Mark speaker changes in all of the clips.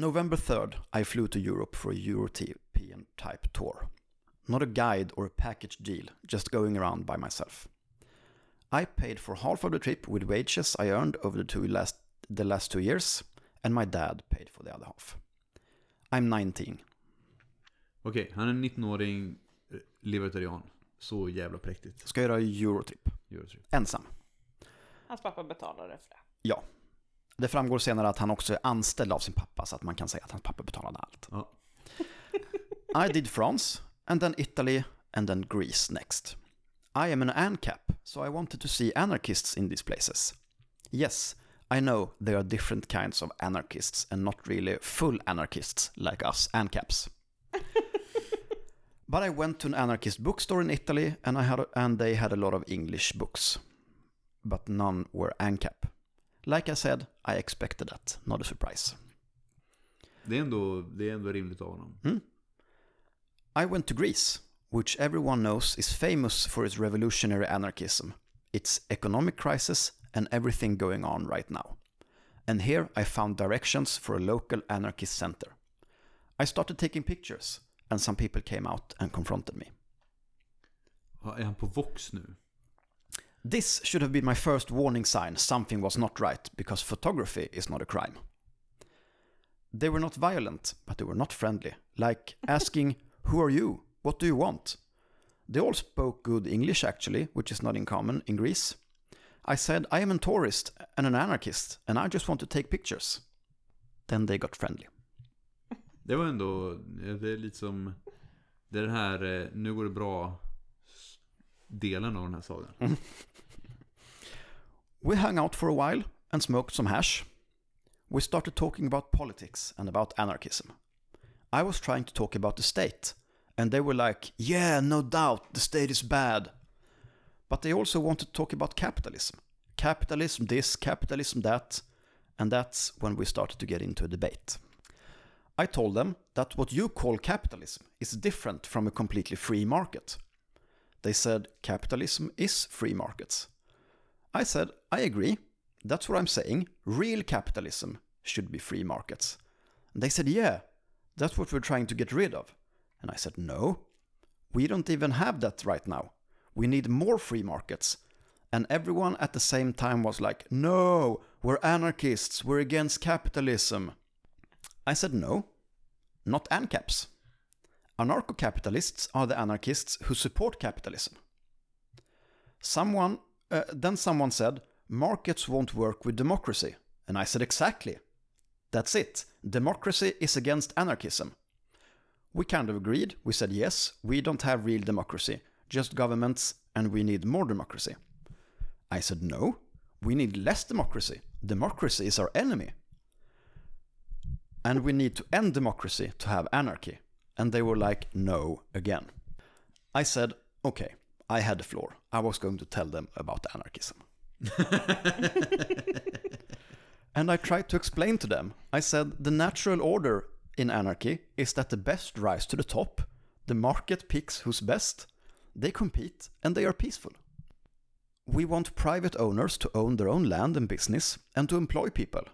Speaker 1: November 3rd, I flew to Europe for a European type tour. Not a guide or a package deal, just going around by myself. I paid for half of the trip with wages I earned over the, two last, the last two years, and my dad paid for the other half. I'm 19.
Speaker 2: Okej, han är en 19-åring eh, libertarian. Så jävla präktigt.
Speaker 1: Ska göra Eurotrip.
Speaker 2: Eurotrip.
Speaker 1: Ensam.
Speaker 3: Hans pappa betalade för det.
Speaker 1: Ja. Det framgår senare att han också är anställd av sin pappa, så att man kan säga att hans pappa betalade allt.
Speaker 2: Ja.
Speaker 1: I did France, and then Italy, and then Greece next. I am an ANCAP, so I wanted to see anarchists in these places. Yes, I know there are different kinds of anarchists and not really full anarchists like us ANCAPs. but I went to an anarchist bookstore in Italy and I had and they had a lot of English books. But none were ANCAP. Like I said, I expected that, not a surprise.
Speaker 2: Det är ändå, det är ändå rimligt av honom. Mm.
Speaker 1: I went to Greece, which everyone knows is famous for its revolutionary anarchism, its economic crisis, and everything going on right now. And here I found directions for a local anarchist center. I started taking pictures, and some people came out and confronted me.
Speaker 2: Är han på Vox nu?
Speaker 1: This should have been my first warning sign something was not right, because photography is not a crime. They were not violent, but they were not friendly, like asking, Who are you? What do you want? They all spoke good English, actually, which is not in common in Greece. I said, I am a tourist and an anarchist, and I just want to take pictures. Then they got friendly.
Speaker 2: Det var ändå, det är lite som, det är den här, eh, nu går det bra delen av den här sagan.
Speaker 1: We hung out for a while and smoked some hash. We started talking about politics and about anarchism. I was trying to talk about the state, and they were like, Yeah, no doubt, the state is bad. But they also wanted to talk about capitalism. Capitalism this, capitalism that, and that's when we started to get into a debate. I told them that what you call capitalism is different from a completely free market. They said capitalism is free markets. I said, I agree. That's what I'm saying. Real capitalism should be free markets. And they said, yeah, that's what we're trying to get rid of. And I said, no, we don't even have that right now. We need more free markets. And everyone at the same time was like, no, we're anarchists, we're against capitalism. I said, no, not ANCAPs. Anarcho capitalists are the anarchists who support capitalism. Someone, uh, then someone said, markets won't work with democracy. And I said, exactly. That's it. Democracy is against anarchism. We kind of agreed. We said, yes, we don't have real democracy, just governments, and we need more democracy. I said, no, we need less democracy. Democracy is our enemy. And we need to end democracy to have anarchy. And they were like, no, again. I said, okay, I had the floor. I was going to tell them about anarchism. and I tried to explain to them. I said, the natural order in anarchy is that the best rise to the top, the market picks who's best, they compete, and they are peaceful. We want private owners to own their own land and business and to employ people.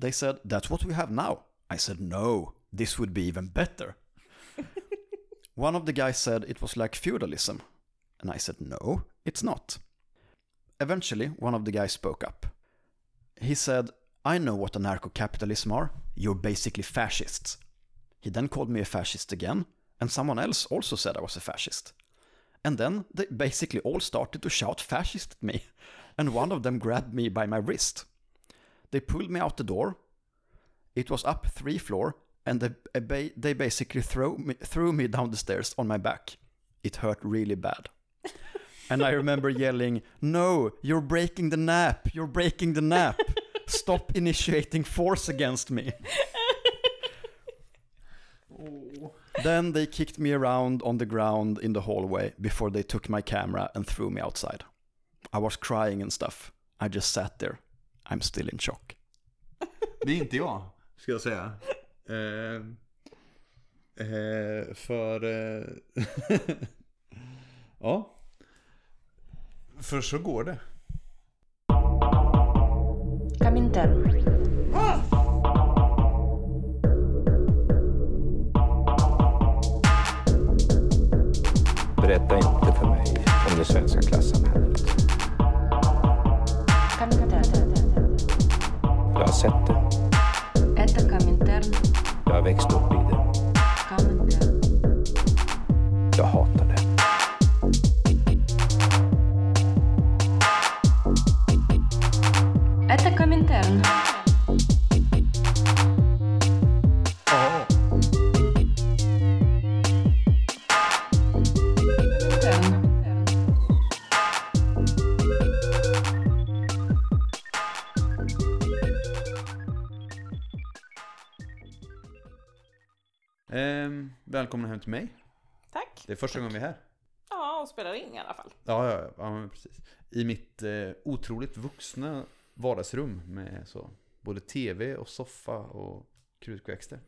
Speaker 1: They said, That's what we have now. I said, No, this would be even better. One of the guys said it was like feudalism. And I said, No, it's not. Eventually, one of the guys spoke up. He said, I know what anarcho capitalism are. You're basically fascists. He then called me a fascist again, and someone else also said I was a fascist. And then they basically all started to shout fascist at me, and one of them grabbed me by my wrist. They pulled me out the door. It was up three floor, and they, uh, they basically threw me, threw me down the stairs on my back. It hurt really bad. And I remember yelling, No, you're breaking the nap, you're breaking the nap. Stop initiating force against me. Then they kicked me around on the ground in the hallway before they took my camera and threw me outside. I was crying and stuff. I just sat there. I'm still in shock.
Speaker 2: Det är inte jag, ska jag säga. Eh, eh, för... Eh, ja. För så går det. Kaminter.
Speaker 4: Berätta inte för mig om det svenska klassamhället. Jag har sett det. Jag har växt upp i det.
Speaker 2: Välkomna hem till mig.
Speaker 3: Tack.
Speaker 2: Det är första gången vi är här.
Speaker 3: Ja, och spelar in i alla fall.
Speaker 2: Ja, ja, ja, precis. I mitt eh, otroligt vuxna vardagsrum med så både tv och soffa och krukväxter.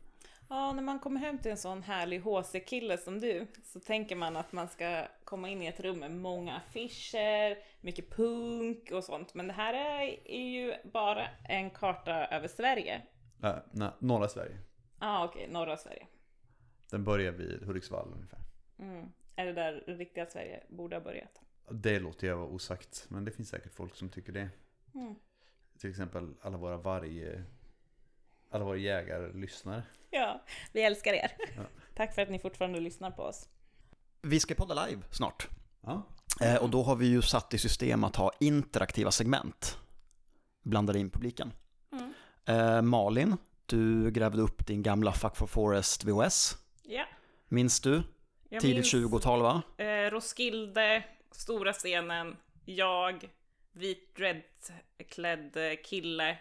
Speaker 3: Ja, när man kommer hem till en sån härlig HC-kille som du så tänker man att man ska komma in i ett rum med många affischer, mycket punk och sånt. Men det här är, är ju bara en karta över Sverige.
Speaker 2: Äh, nej, norra Sverige.
Speaker 3: Ja, ah, okej, norra Sverige.
Speaker 2: Den börjar vid Hudiksvall ungefär.
Speaker 3: Mm. Är det där riktiga Sverige borde ha börjat?
Speaker 2: Det låter jag vara osagt, men det finns säkert folk som tycker det.
Speaker 3: Mm.
Speaker 2: Till exempel alla våra varg... Alla våra jägarlyssnare.
Speaker 3: Ja, vi älskar er.
Speaker 2: Ja.
Speaker 3: Tack för att ni fortfarande lyssnar på oss.
Speaker 1: Vi ska podda live snart.
Speaker 2: Ja.
Speaker 1: Eh, och då har vi ju satt i system att ha interaktiva segment. Blandade in publiken.
Speaker 3: Mm.
Speaker 1: Eh, Malin, du grävde upp din gamla Fuck for Forest VHS.
Speaker 3: Ja,
Speaker 1: Minns du?
Speaker 3: jag
Speaker 1: Tidigt
Speaker 3: minns,
Speaker 1: 20-tal va?
Speaker 3: Eh, Roskilde, stora scenen, jag, vit dreadklädd eh, kille.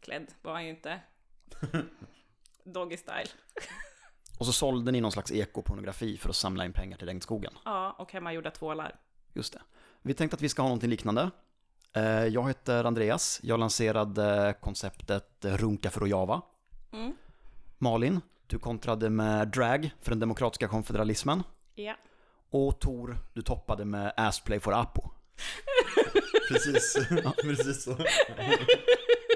Speaker 3: Klädd var han ju inte. Doggy style.
Speaker 1: Och så sålde ni någon slags ekopornografi för att samla in pengar till regnskogen.
Speaker 3: Ja, och hemmagjorda tvålar.
Speaker 1: Just det. Vi tänkte att vi ska ha någonting liknande. Eh, Jag heter Andreas. Jag lanserade konceptet Runka för Rojava.
Speaker 3: Mm.
Speaker 1: Malin, du kontrade med drag för den demokratiska konfederalismen.
Speaker 3: Ja.
Speaker 1: Och Tor, du toppade med Assplay for Apo.
Speaker 2: Precis, precis så.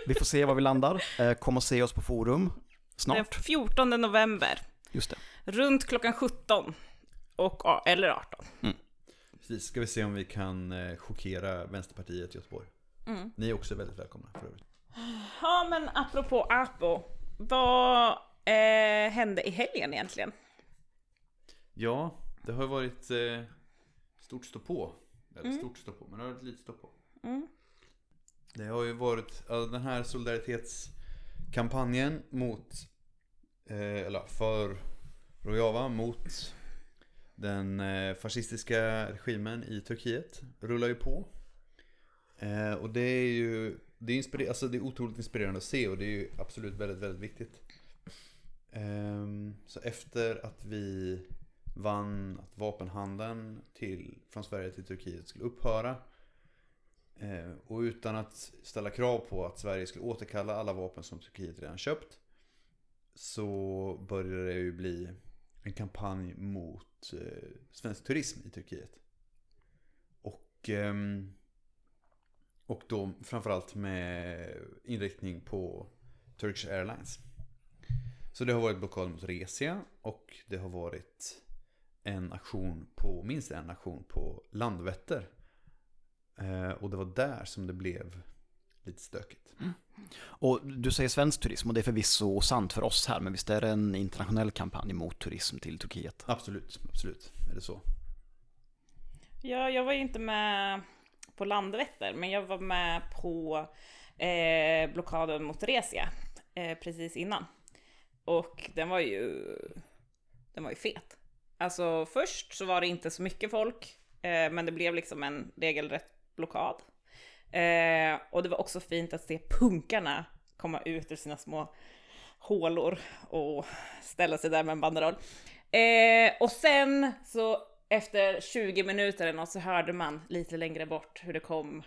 Speaker 1: Vi får se var vi landar. Eh, Kom och se oss på forum
Speaker 3: Den
Speaker 1: snart.
Speaker 3: 14 november,
Speaker 1: Just det.
Speaker 3: runt klockan 17. Och, ja, eller 18.
Speaker 2: Precis, ska vi se om vi kan eh, chockera Vänsterpartiet i Göteborg.
Speaker 3: Mm.
Speaker 2: Ni är också väldigt välkomna för övrigt.
Speaker 3: Ja, men apropå Apo. Vad eh, hände i helgen egentligen?
Speaker 2: Ja, det har varit eh, stort ståpå. Eller stort ståpå, men det har varit lite ståpå.
Speaker 3: Mm.
Speaker 2: Det har ju varit ja, den här solidaritetskampanjen mot, eh, eller för Rojava mot den eh, fascistiska regimen i Turkiet rullar ju på. Eh, och det är ju det är, inspire- alltså det är otroligt inspirerande att se och det är ju absolut väldigt, väldigt viktigt. Ehm, så efter att vi vann att vapenhandeln till, från Sverige till Turkiet skulle upphöra eh, och utan att ställa krav på att Sverige skulle återkalla alla vapen som Turkiet redan köpt så började det ju bli en kampanj mot eh, svensk turism i Turkiet. Och, ehm, och då framförallt med inriktning på Turkish Airlines. Så det har varit blockad mot Resia och det har varit en aktion på, minst en aktion på Landvetter. Eh, och det var där som det blev lite stökigt.
Speaker 1: Och du säger svensk turism och det är förvisso sant för oss här, men visst är det en internationell kampanj mot turism till Turkiet?
Speaker 2: Absolut, absolut är det så.
Speaker 3: Ja, jag var ju inte med på Landvetter, men jag var med på eh, blockaden mot Resia eh, precis innan. Och den var ju, den var ju fet. Alltså först så var det inte så mycket folk, eh, men det blev liksom en regelrätt blockad. Eh, och det var också fint att se punkarna komma ut ur sina små hålor och ställa sig där med en banderoll. Eh, och sen så efter 20 minuter eller något så hörde man lite längre bort hur det kom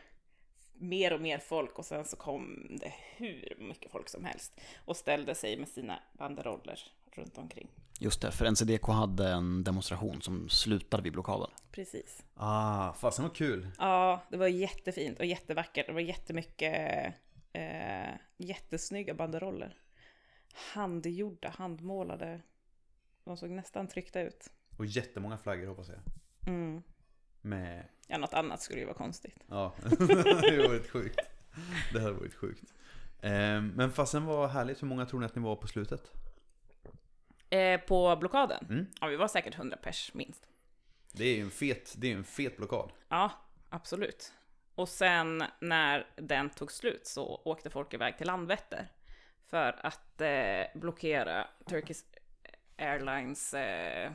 Speaker 3: mer och mer folk och sen så kom det hur mycket folk som helst och ställde sig med sina banderoller runt omkring.
Speaker 1: Just det, för NCDK hade en demonstration som slutade vid blockaden.
Speaker 3: Precis.
Speaker 2: Ah, fasen vad kul.
Speaker 3: Ja, det var jättefint och jättevackert. Det var jättemycket eh, jättesnygga banderoller. Handgjorda, handmålade. De såg nästan tryckta ut.
Speaker 2: Och jättemånga flaggor hoppas jag.
Speaker 3: Mm.
Speaker 2: Med,
Speaker 3: Ja, något annat skulle ju vara konstigt.
Speaker 2: ja, det hade varit sjukt. Det hade varit sjukt. Eh, men fastän var härligt, hur många tror ni att ni var på slutet?
Speaker 3: Eh, på blockaden?
Speaker 2: Mm.
Speaker 3: Ja, vi var säkert 100 pers minst.
Speaker 2: Det är ju en fet, det är en fet blockad.
Speaker 3: Ja, absolut. Och sen när den tog slut så åkte folk iväg till Landvetter för att eh, blockera Turkish Airlines eh,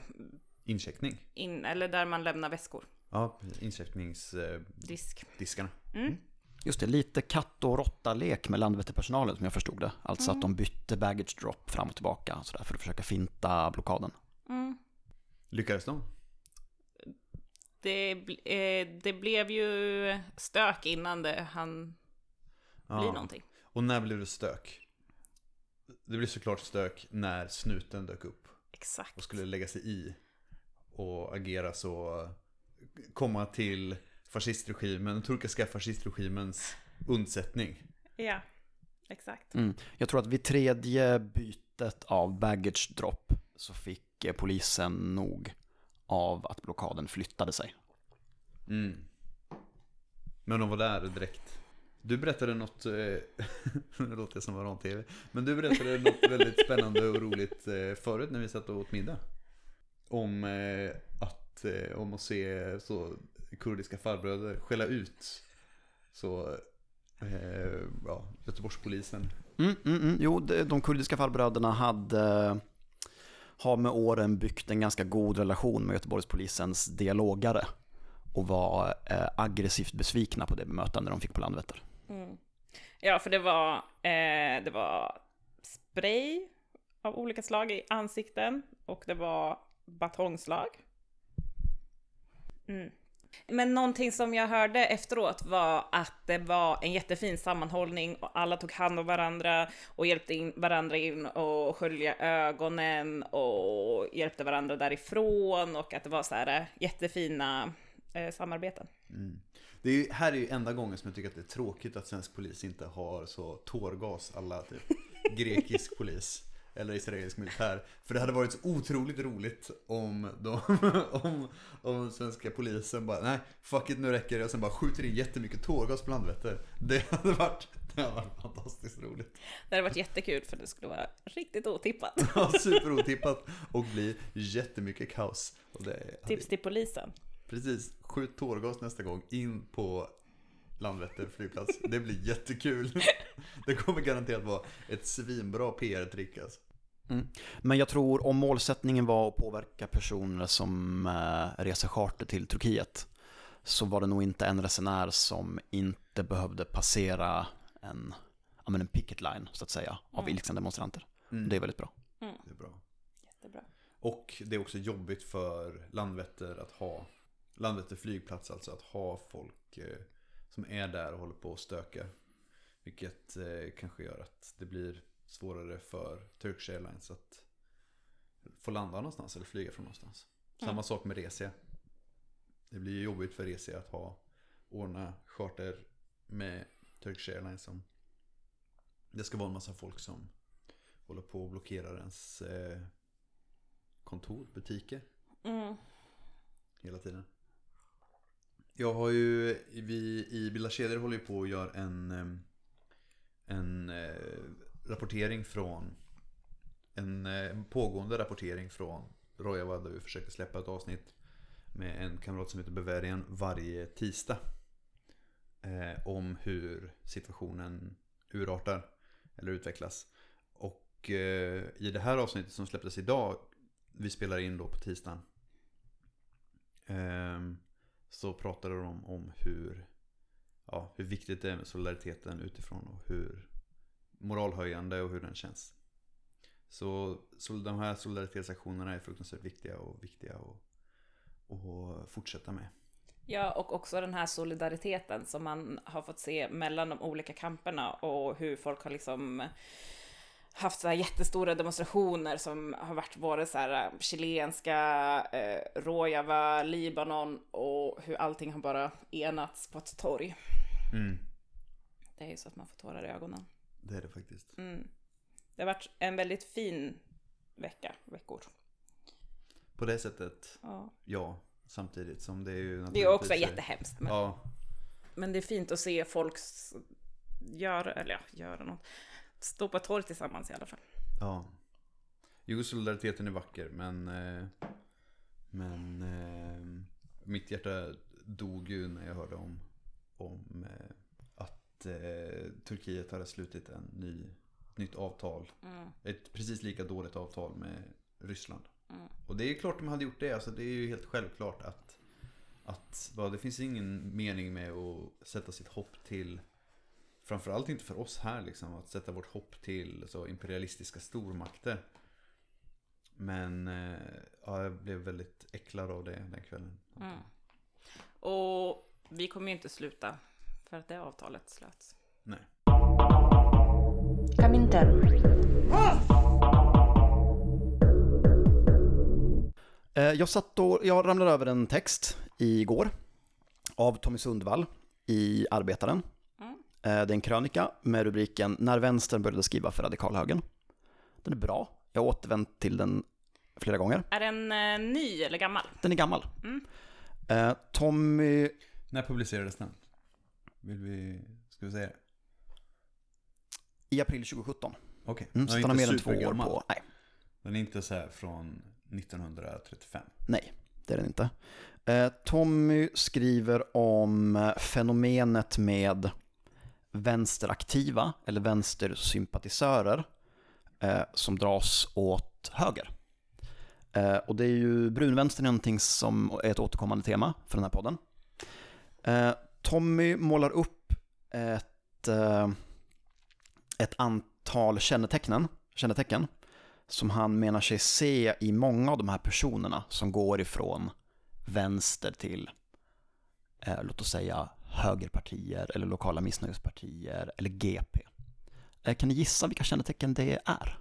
Speaker 2: Incheckning.
Speaker 3: in, eller där man lämnar väskor.
Speaker 2: Ja, incheckningsdiskarna.
Speaker 3: Disk.
Speaker 1: Just det, lite katt och råtta-lek med Landvetterpersonalen som jag förstod det. Alltså
Speaker 3: Mm.
Speaker 1: att de bytte baggage drop fram och tillbaka sådär, för att försöka finta blockaden.
Speaker 3: Mm.
Speaker 2: Lyckades de?
Speaker 3: Det, eh, det blev ju stök innan det bli
Speaker 2: Ja.
Speaker 3: någonting.
Speaker 2: Och när blev det stök? Det blev såklart stök när snuten dök upp
Speaker 3: Exakt.
Speaker 2: och skulle lägga sig i och agera så komma till fascistregimen, den turkiska fascistregimens undsättning.
Speaker 3: Ja, exakt.
Speaker 1: Mm. Jag tror att vid tredje bytet av baggage drop så fick eh, polisen nog av att blockaden flyttade sig.
Speaker 2: Mm. Men de var där direkt. Du berättade något, eh, nu låter jag som varan-tv, men du berättade något väldigt spännande och roligt eh, förut när vi satt och åt middag. Om eh, att, eh, om att se så kurdiska farbröder skälla ut så, eh, ja, Göteborgspolisen.
Speaker 1: Mm, mm, mm. Jo, de, de kurdiska farbröderna hade har med åren byggt en ganska god relation med Göteborgspolisens dialogare och var eh, aggressivt besvikna på det bemötande de fick på Landvetter.
Speaker 3: Mm. Ja, för det var, eh, det var spray av olika slag i ansikten och det var batongslag. Mm. Men någonting som jag hörde efteråt var att det var en jättefin sammanhållning och alla tog hand om varandra och hjälpte in varandra in och skölja ögonen och hjälpte varandra därifrån och att det var så här eh, jättefina eh, samarbeten.
Speaker 2: Det är, ju- här är ju enda gången som jag tycker att det är tråkigt att svensk polis inte har så tårgas alla typ grekisk polis eller israelisk militär. För det hade varit så otroligt roligt om de, om, om svenska polisen bara nej, fuck it nu räcker det och sen bara skjuter in jättemycket tårgas på Landvetter. Det hade varit, det hade varit fantastiskt roligt.
Speaker 3: Det hade varit jättekul för det skulle vara riktigt otippat.
Speaker 2: Ja, Superotippat och bli jättemycket kaos. Hade,
Speaker 3: Tips till polisen.
Speaker 2: Precis, skjut tårgas nästa gång in på Landvetter flygplats. Det blir jättekul. Det kommer garanterat vara ett svinbra PR-trick alltså.
Speaker 1: Men jag tror om målsättningen var att påverka personer som eh, reser charter till Turkiet så var det nog inte en resenär som inte behövde passera en, ja, men en picket line så att säga av
Speaker 3: Mm.
Speaker 1: ilskna demonstranter.
Speaker 2: Mm.
Speaker 1: Det är väldigt bra.
Speaker 2: Det är bra.
Speaker 3: Jättebra.
Speaker 2: Och det är också jobbigt för Landvetter att ha Landvetter flygplats alltså att ha folk eh, som är där och håller på och stökar. Vilket eh, kanske gör att det blir svårare för Turkish Airlines att få landa någonstans eller flyga från någonstans. Samma
Speaker 3: Mm.
Speaker 2: sak med Resia. Det blir ju jobbigt för Resia att ha ordna charter med Turkish Airlines som det ska vara en massa folk som håller på och blockerar ens eh, kontor, butiker
Speaker 3: Mm.
Speaker 2: hela tiden. Jag har ju, vi i Bilda Kedjor håller ju på att göra en, em, en eh, rapportering från en eh, pågående rapportering från Rojava där vi försöker släppa ett avsnitt med en kamrat som heter Bavarian varje tisdag. Eh, om hur situationen urartar eller utvecklas. Och eh, i det här avsnittet som släpptes idag, vi spelar in då på tisdagen. Eh, så pratade de om hur, ja, hur viktigt det är med solidariteten utifrån och hur moralhöjande och hur den känns. Så, så de här solidaritetsaktionerna är fruktansvärt viktiga och viktiga att och fortsätta med.
Speaker 3: Ja, och också den här solidariteten som man har fått se mellan de olika kamperna och hur folk har liksom haft så här jättestora demonstrationer som har varit både så här äh, chilenska, eh, Rojava, Libanon och hur allting har bara enats på ett torg.
Speaker 2: Mm,
Speaker 3: Det är ju så att man får tårar i ögonen.
Speaker 2: Det är det faktiskt.
Speaker 3: Mm. Det har varit en väldigt fin vecka, veckor.
Speaker 2: På det sättet,
Speaker 3: Ja.
Speaker 2: ja. samtidigt som det är ju
Speaker 3: Det är också jättehemskt. Men,
Speaker 2: Ja,
Speaker 3: men det är fint att se folk göra, eller ja, göra något. Stå på torg tillsammans i alla fall.
Speaker 2: ja. Jo, solidariteten är vacker, men... Eh, men... Eh, mitt hjärta dog ju när jag hörde om, om eh, att eh, Turkiet hade slutit en ny, ett nytt avtal.
Speaker 3: Mm.
Speaker 2: Ett precis lika dåligt avtal med Ryssland.
Speaker 3: Mm.
Speaker 2: Och det är klart de hade gjort det. Alltså det är ju helt självklart att, att ja, det finns ingen mening med att sätta sitt hopp till Framförallt inte för oss här liksom, att sätta vårt hopp till så imperialistiska stormakter. Men eh, ja, jag blev väldigt äcklad av det den kvällen.
Speaker 3: Mm. Och vi kommer ju inte sluta för att det avtalet slöts.
Speaker 2: Nej.
Speaker 5: Comintern.
Speaker 1: Eh, Jag satt och, jag ramlade över en text igår av Tommy Sundvall i Arbetaren.
Speaker 3: Mm.
Speaker 1: Eh, Det är en krönika med rubriken När vänstern började skriva för radikalhögern. Den är bra, jag har återvänt till den flera gånger.
Speaker 3: Är den eh, ny eller gammal?
Speaker 1: Den är gammal.
Speaker 3: Mm.
Speaker 1: Tommy,
Speaker 2: När publicerades den? Vill vi, ska vi säga det?
Speaker 1: i april 2017.
Speaker 2: Okej.
Speaker 1: Mm,
Speaker 2: Den är inte
Speaker 1: mer än två år på, nej,
Speaker 2: Den är inte så här från 1935.
Speaker 1: nej, det är den inte. Eh, Tommy skriver om fenomenet med vänsteraktiva eller vänstersympatisörer eh, som dras åt höger. Eh, och det är ju brunvänstern är någonting som är ett återkommande tema för den här podden. Tommy målar upp ett, eh, ett antal kännetecken, kännetecken som han menar sig se i många av de här personerna som går ifrån vänster till, eh, låt oss säga, högerpartier eller lokala missnöjespartier eller GP. Eh, kan ni gissa vilka kännetecken det är?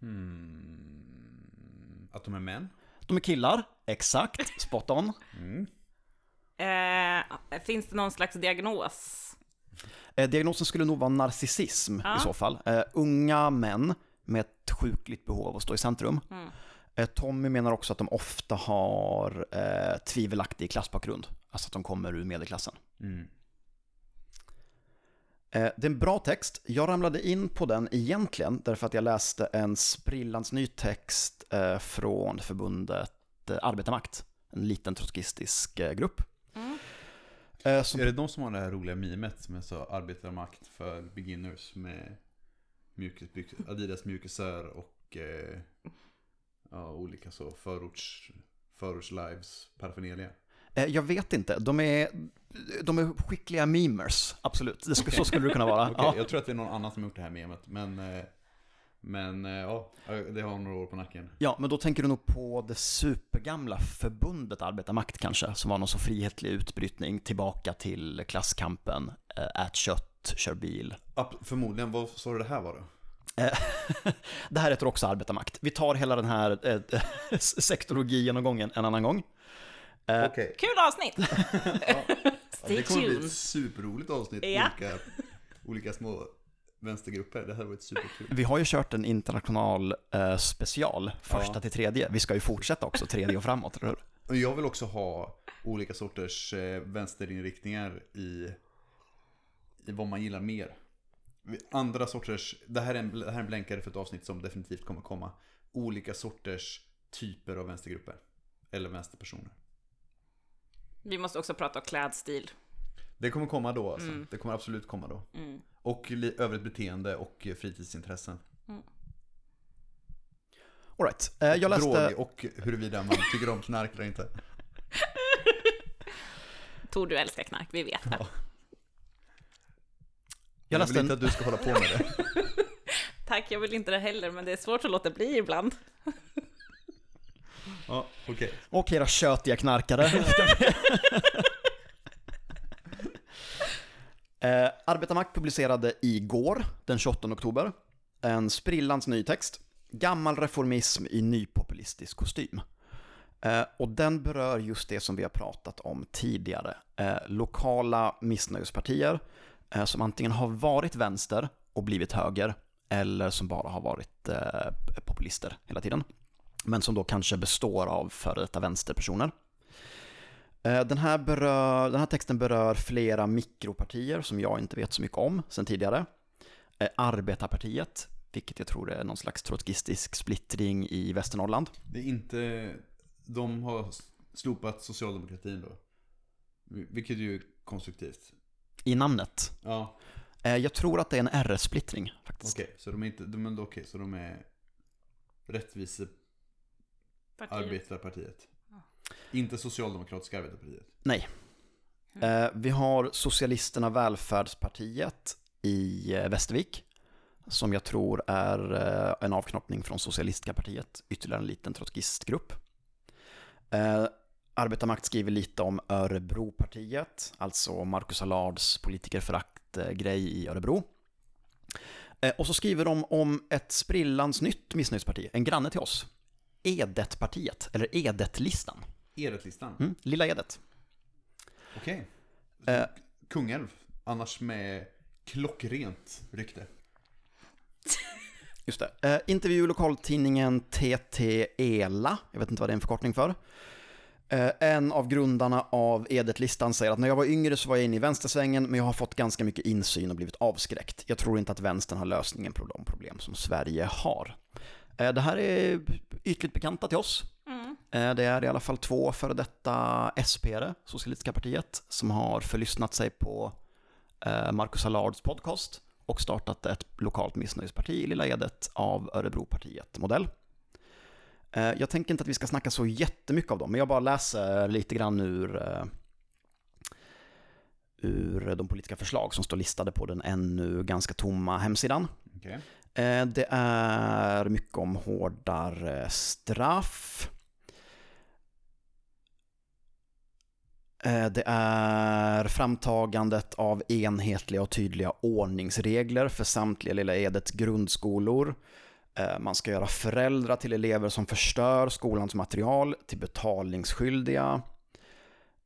Speaker 2: Hmm. Att de är män?
Speaker 1: De är killar, exakt, spot on.
Speaker 2: Mm.
Speaker 3: Eh, finns det någon slags diagnos?
Speaker 1: Eh, diagnosen skulle nog vara narcissism
Speaker 3: Ja.
Speaker 1: i så fall. Eh, unga män med ett sjukligt behov av att stå i centrum.
Speaker 3: Mm.
Speaker 1: Eh, Tommy menar också att de ofta har eh, tvivelaktig klassbakgrund. Alltså att de kommer ur medelklassen.
Speaker 2: Mm.
Speaker 1: Eh, Det är en bra text. Jag ramlade in på den egentligen därför att jag läste en sprillans ny text eh, från förbundet eh, Arbetarmakt. En liten trotskistisk eh, grupp.
Speaker 3: Mm.
Speaker 1: Eh,
Speaker 2: Är det de som har det här roliga mimet som är så arbetarmakt för beginners med mjukisbyxor, Adidas mjukisar och eh, ja, olika så förorts, förorts-lives paraphernalia?
Speaker 1: eh, jag vet inte, de är, de är skickliga memers, absolut. Så skulle det kunna vara.
Speaker 2: Okej,
Speaker 1: ja.
Speaker 2: Jag tror att det är någon annan som har gjort det här memet, men, eh, men eh, ja, det har några år på nacken.
Speaker 1: ja, men då tänker du nog på det supergamla förbundet Arbetarmakt kanske, som var någon så frihetlig utbrytning tillbaka till klasskampen, eh, ät kött, kör bil,
Speaker 2: App- Förmodligen, vad sa du det här var då?
Speaker 1: Eh, det här heter också arbetarmakt. Vi tar hela den här eh, sektorologi-genomgången en annan gång. Eh,
Speaker 2: Okej.
Speaker 3: Kul avsnitt!
Speaker 2: Ja, det kommer bli ett superroligt avsnitt.
Speaker 3: Ja.
Speaker 2: Olika, olika små vänstergrupper. Det här har varit superkul.
Speaker 1: Vi har ju kört en international eh, special, första
Speaker 2: Ja.
Speaker 1: till tredje. Vi ska ju fortsätta också, tredje och framåt, eller
Speaker 2: jag vill också ha olika sorters eh, vänsterinriktningar i, i vad man gillar mer. Andra sorters, det här, är en, det här är en blänkare för ett avsnitt som definitivt kommer komma. Olika sorters typer av vänstergrupper. Eller vänsterpersoner.
Speaker 3: Vi måste också prata om klädstil.
Speaker 2: Det kommer komma då alltså. Det kommer absolut komma då.
Speaker 3: Mm.
Speaker 2: Och övrigt beteende och eh, fritidsintressen.
Speaker 1: All right. eh, jag läste...
Speaker 2: Drog och huruvida man tycker om knark eller inte.
Speaker 3: Tor, du älskar knark, vi vet det.
Speaker 1: Jag
Speaker 2: Jag
Speaker 1: läste
Speaker 2: vill inte att du ska hålla på med det.
Speaker 3: Tack, jag vill inte det heller, men det är svårt att låta bli ibland.
Speaker 2: Ja, okej.
Speaker 1: Och era tjötiga knarkare. eh, Arbetarmakt publicerade igår, den 28 oktober, en sprillans ny text. Gammal reformism i nypopulistisk kostym. Eh, och den berör just det som vi har pratat om tidigare. Eh, lokala missnöjespartier eh, som antingen har varit vänster och blivit höger eller som bara har varit populister hela tiden men som då kanske består av före detta vänsterpersoner. Eh, Den här, berör, den här texten berör flera mikropartier som jag inte vet så mycket om sen tidigare. Eh, Arbetarpartiet, vilket jag tror är någon slags trotskistisk splittring i Västernorrland.
Speaker 2: Det är inte, de har slopat socialdemokratin då. Vilket ju är konstruktivt.
Speaker 1: I namnet.
Speaker 2: Ja,
Speaker 1: Eh, Jag tror att det är en RS-splittring faktiskt.
Speaker 2: okej. Så de är inte, de är, okej, så de är rättvise
Speaker 3: Partiet.
Speaker 2: arbetarpartiet. Inte socialdemokratiska arbetarpartiet.
Speaker 1: Nej. Eh, Vi har Socialisterna Välfärdspartiet i eh, Västervik. Som jag tror är eh, en avknoppning från Socialistiska partiet. Ytterligare en liten trotskistgrupp. Eh, Arbetarmakt skriver lite om Örebropartiet. Alltså Marcus Allards politikerförakt-grej i Örebro. Eh, och så skriver de om ett sprillans nytt missnöjesparti. En granne till oss. Edetpartiet, eller Edetlistan.
Speaker 2: Edet-listan.
Speaker 1: Mm, Lilla Edet.
Speaker 2: Okej.
Speaker 1: Eh.
Speaker 2: Kungälv. Annars med klockrent rykte.
Speaker 1: Just det. Eh, intervju lokaltidningen TT ELA, jag vet inte vad det är en förkortning för. Eh, en av grundarna av Edet-listan säger att när jag var yngre så var jag inne i vänstersvängen, men jag har fått ganska mycket insyn och blivit avskräckt. Jag tror inte att vänstern har lösningen på de problem som Sverige har. Eh, det här är ytligt bekanta till oss. Eh, Det är i alla fall två före detta SPR, Socialistiska partiet, som har förlyssnat sig på eh, Marcus Allards podcast och startat ett lokalt missnöjesparti i Lilla Edet av Örebropartiet-modell. Eh, Jag tänker inte att vi ska snacka så jättemycket av dem, men jag bara läser lite grann ur, ur de politiska förslag som står listade på den ännu ganska tomma hemsidan. Eh, Det är mycket om hårdare straff. Eh, det är framtagandet av enhetliga och tydliga ordningsregler för samtliga Lilla Edets grundskolor. Eh, man ska göra föräldrar till elever som förstör skolans material till betalningsskyldiga.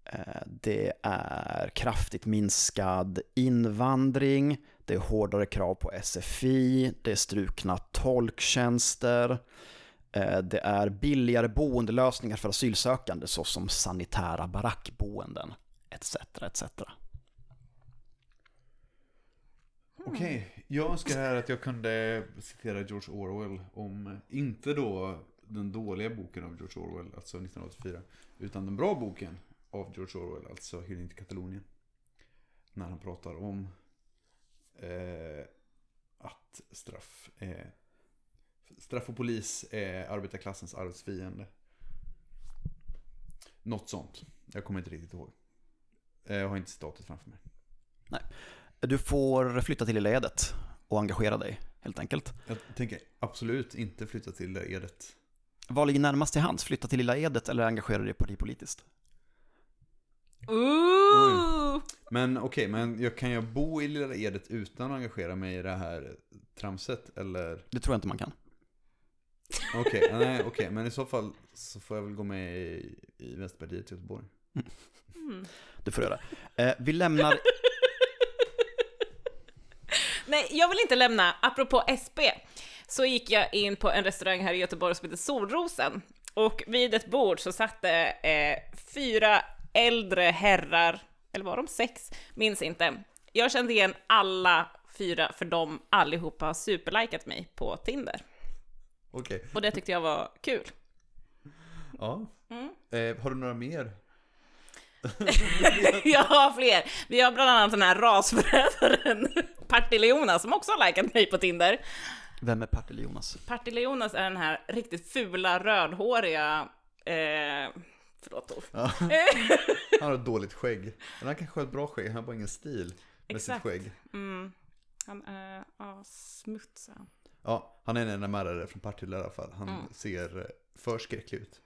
Speaker 1: Eh, det är kraftigt minskad invandring. Det är hårdare krav på SFI, det är strukna tolktjänster, Eh, det är billigare boendelösningar för asylsökande såsom sanitära barackboenden, etc. etc. Hmm.
Speaker 2: Okej, jag önskar här att jag kunde citera George Orwell om, inte då den dåliga boken av George Orwell, alltså 1984, utan den bra boken av George Orwell, alltså Hyllning till Katalonien. När han pratar om eh, att straff är, straff och polis är arbetarklassens arvsfiende. Något sånt. Jag kommer inte riktigt ihåg. Eh, Jag har inte citatet framför mig.
Speaker 1: Du får flytta till Lilla Edet och engagera dig, helt enkelt.
Speaker 2: Jag tänker absolut inte flytta till det Edet.
Speaker 1: Vad ligger närmast till hands? Flytta till Lilla Edet eller engagera dig partipolitiskt?
Speaker 3: Ooh!
Speaker 2: Men okej, men jag, kan jag bo i Lilla Edet utan att engagera mig i det här tramset? Eller?
Speaker 1: Det tror jag inte man kan.
Speaker 2: Okej, nej, okej, men i så fall så får jag väl gå med i, i Vänsterpartiet i Göteborg.
Speaker 3: Mm.
Speaker 1: Det får du göra. Eh, vi lämnar...
Speaker 3: Nej, jag vill inte lämna. Apropå SP, så gick jag in på en restaurang här i Göteborg som heter Solrosen. Och vid ett bord så satt det eh, fyra äldre herrar, eller var de sex? Minns inte. Jag kände igen alla fyra, för de allihopa har superlikat mig på Tinder.
Speaker 2: Okej,
Speaker 3: Och det tyckte jag var kul.
Speaker 2: ja.
Speaker 3: Mm.
Speaker 2: Eh, har du några mer?
Speaker 3: jag har fler. Vi har bland annat den här rasförrädaren Partille-Jonas som också har likat mig på Tinder.
Speaker 1: Vem är Partille Jonas?
Speaker 3: Partille-Jonas är den här riktigt fula rödhåriga eh, Förlåt Tor.
Speaker 2: Ja. Han har dåligt skägg. Men han kanske har ett bra skägg, han har bara ingen stil med
Speaker 3: Exakt.
Speaker 2: sitt skägg.
Speaker 3: Mm. Han är ja, smutsig.
Speaker 2: Ja, han är en NMR-are från Partille i alla fall. Han
Speaker 3: Mm.
Speaker 2: ser eh, för skräcklig ut.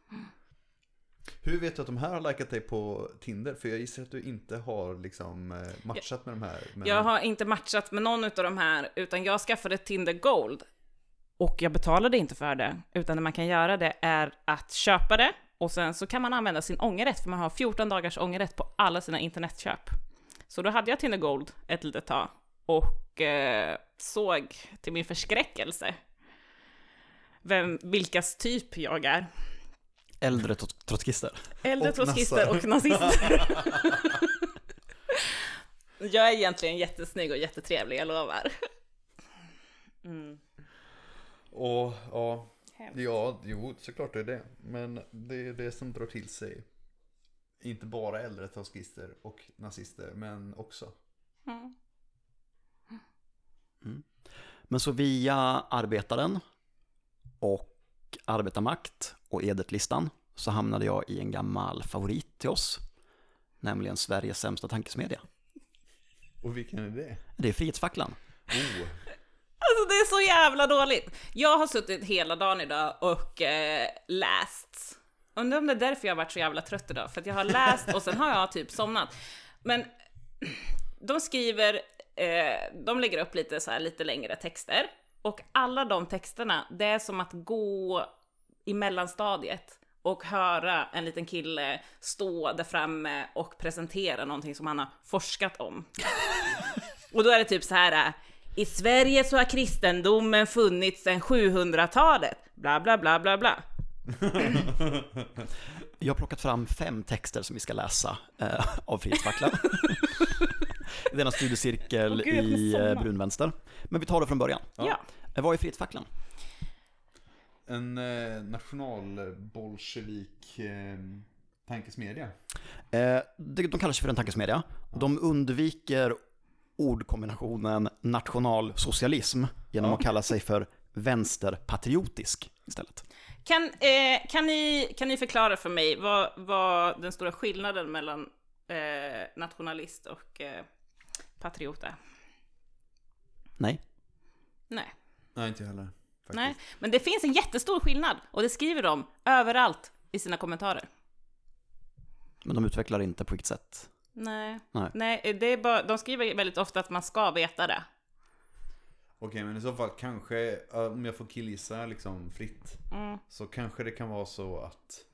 Speaker 2: Hur vet du att de här har likat dig på Tinder? För jag gissar att du inte har liksom eh, matchat med de här. Men...
Speaker 3: Jag har inte matchat med någon av de här, utan jag skaffade Tinder Gold. Och jag betalade inte för det, utan det man kan göra det är att köpa det och sen så kan man använda sin ångerrätt, för man har 14 dagars ångerrätt på alla sina internetköp. Så då hade jag Tinder Gold ett litet tag och eh, såg till min förskräckelse vem, vilkas typ jag är.
Speaker 1: äldre trot- trotskister.
Speaker 3: Äldre
Speaker 2: Och
Speaker 3: trotskister och nazister. jag är egentligen jättesnygg och jättetrevlig, jag lovar. Mm.
Speaker 2: Och ja, ja, jo såklart det är det. Men det är det som drar till sig. Inte bara äldre trotskister och nazister, men också.
Speaker 3: Mm.
Speaker 1: Men så via Arbetaren och Arbetarmakt och Edert-listan så hamnade jag i en gammal favorit till oss, nämligen Sveriges sämsta tankesmedja.
Speaker 2: Och vilken är det?
Speaker 1: Det är Frihetsfacklan.
Speaker 2: Oh,
Speaker 3: Alltså det är så jävla dåligt. Jag har suttit hela dagen idag och eh, läst. Undrar om det är därför jag har varit så jävla trött idag, för att jag har läst och sen har jag typ somnat. Men de skriver, eh, de lägger upp lite så här lite längre texter och alla de texterna, det är som att gå i mellanstadiet och höra en liten kille stå där framme och presentera någonting som han har forskat om. Och då är det typ så här. äh, I Sverige så har kristendomen funnits sedan 700-talet. Bla bla bla bla bla.
Speaker 1: Jag har plockat fram fem texter som vi ska läsa eh, av Frihetsfacklan. Denna studiecirkel
Speaker 3: Åh, gud,
Speaker 1: i eh, brunvänster. Men vi tar det från början.
Speaker 3: Ja.
Speaker 1: Eh, vad är Frihetsfacklan?
Speaker 2: en eh, nationalbolsjevik eh, tankesmedja.
Speaker 1: Eh, de, de kallar sig för en tankesmedja. De undviker ordkombinationen nationalsocialism genom
Speaker 2: Ja.
Speaker 1: att kalla sig för vänsterpatriotisk istället.
Speaker 3: Kan, eh, kan, ni, kan ni förklara för mig vad, vad den stora skillnaden mellan eh, nationalist och eh, patriot är?
Speaker 1: Nej.
Speaker 3: Nej.
Speaker 2: Nej, inte heller. Faktiskt.
Speaker 3: Nej, men det finns en jättestor skillnad och det skriver de överallt i sina kommentarer.
Speaker 1: Men de utvecklar inte på vilket sätt.
Speaker 3: Nej,
Speaker 1: Nej.
Speaker 3: Nej det är bara, de skriver väldigt ofta att man ska veta det.
Speaker 2: Okej, men i så fall kanske, om jag får killgissa liksom fritt.
Speaker 3: Mm.
Speaker 2: Så kanske det kan vara så att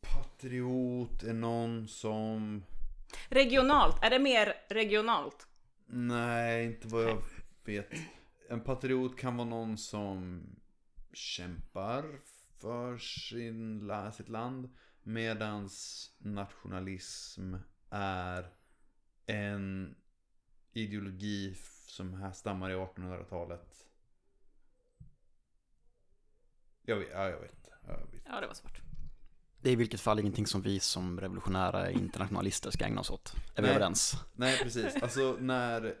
Speaker 2: Patriot är någon som
Speaker 3: Regionalt, är det mer regionalt?
Speaker 2: Nej, inte vad jag vet En patriot kan vara någon som Kämpar för sin, sitt land Medans nationalism är en ideologi som här stammar i 1800-talet Jag vet, ja, jag vet, jag vet.
Speaker 3: Ja, det var svårt.
Speaker 1: Det är i vilket fall ingenting som vi som revolutionära internationalister ska ägna oss åt. Är vi
Speaker 2: Nej.
Speaker 1: överens?
Speaker 2: Nej precis, alltså när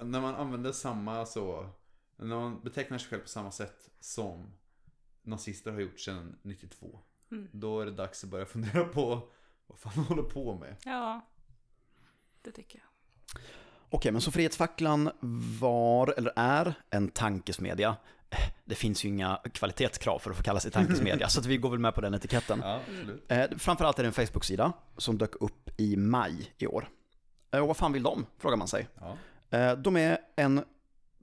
Speaker 2: När man använder samma så När man betecknar sig själv på samma sätt som Nazister har gjort sedan 92
Speaker 3: Mm.
Speaker 2: Då är det dags att börja fundera på Vad fan man håller på med
Speaker 3: Ja, det tycker jag.
Speaker 1: Okej, men så Frihetsfacklan var, eller är, en tankesmedja. Det finns ju inga kvalitetskrav för att få kalla sig tankesmedja, så att vi går väl med på den etiketten.
Speaker 2: Ja,
Speaker 1: Eh, framförallt är det en Facebook-sida som dök upp i maj i år. Eh, och vad fan vill de, frågar man sig.
Speaker 2: ja.
Speaker 1: Eh, de är en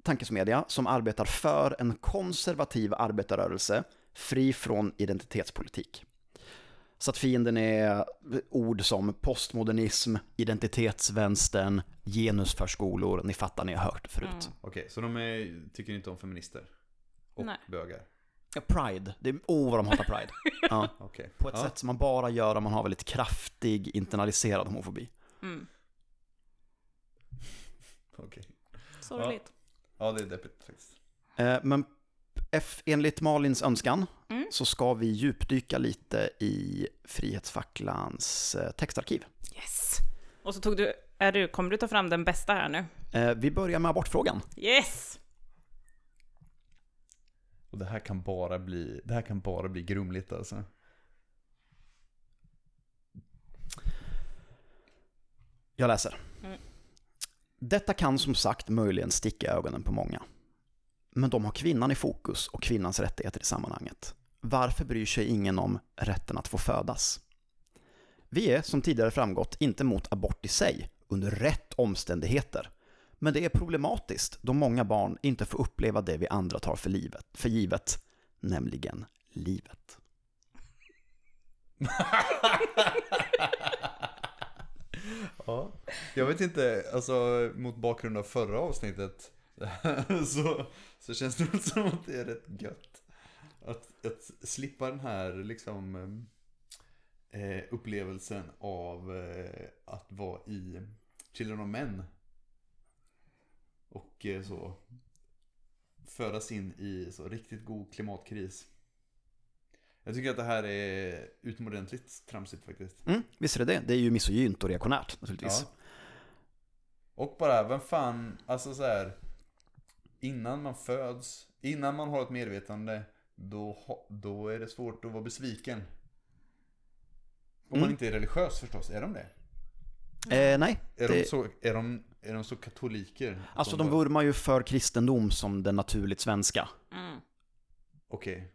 Speaker 1: tankesmedja som arbetar för en konservativ arbetarrörelse fri från identitetspolitik. Så att fienden är ord som postmodernism, identitetsvänstern, genusförskolor, ni fattar, ni har hört förut.
Speaker 3: Mm.
Speaker 2: Okej, så de är, tycker inte om feminister? Och
Speaker 3: Nej.
Speaker 2: bögar?
Speaker 1: Ja, Pride, det är, oh vad de hatar Pride. Ja,
Speaker 2: Okej
Speaker 1: på ett
Speaker 2: ja.
Speaker 1: sätt som man bara gör om man har väldigt kraftig internaliserad homofobi.
Speaker 3: Mm.
Speaker 2: Okej
Speaker 3: Sorgligt.
Speaker 2: Ja det är deppigt faktiskt
Speaker 1: Eh, Men F, enligt Malins önskan
Speaker 3: Mm.
Speaker 1: så ska vi djupdyka lite i Frihetsfacklans eh, textarkiv.
Speaker 3: Yes! Och så tog du, är du, kommer du ta fram den bästa här nu?
Speaker 1: Eh, Vi börjar med abortfrågan.
Speaker 3: Yes!
Speaker 2: Och det här kan bara bli, det här kan bara bli grumligt alltså
Speaker 1: Jag läser.
Speaker 3: Mm.
Speaker 1: Detta kan som sagt möjligen sticka i ögonen på många. Men de har kvinnan i fokus och kvinnans rättigheter i sammanhanget. Varför bryr sig ingen om rätten att få födas? Vi är, som tidigare framgått, inte mot abort i sig, under rätt omständigheter. Men det är problematiskt då många barn inte får uppleva det vi andra tar för, livet, för givet, nämligen livet.
Speaker 2: Ja, jag vet inte, alltså mot bakgrund av förra avsnittet så, så känns det väl som att det är rätt gött Att, att slippa den här liksom eh, upplevelsen av eh, att vara i Children of Men. Och eh, så födas in i så riktigt god klimatkris. Jag tycker att det här är utomordentligt tramsigt faktiskt.
Speaker 1: Mm, visst är det det. Det är ju misogynt och reaktionärt naturligtvis.
Speaker 2: Ja. Och bara, vem fan, alltså så här. Innan man föds, innan man har ett medvetande, då, då är det svårt att vara besviken. Om man
Speaker 1: Mm.
Speaker 2: inte är religiös förstås, är de det?
Speaker 1: Eh, nej,
Speaker 2: Är,
Speaker 1: det,
Speaker 2: de, så, är, de, är de så katoliker?
Speaker 1: alltså de
Speaker 2: bara-
Speaker 1: vurmar ju för kristendom som det naturligt svenska.
Speaker 3: Mm.
Speaker 2: Okej.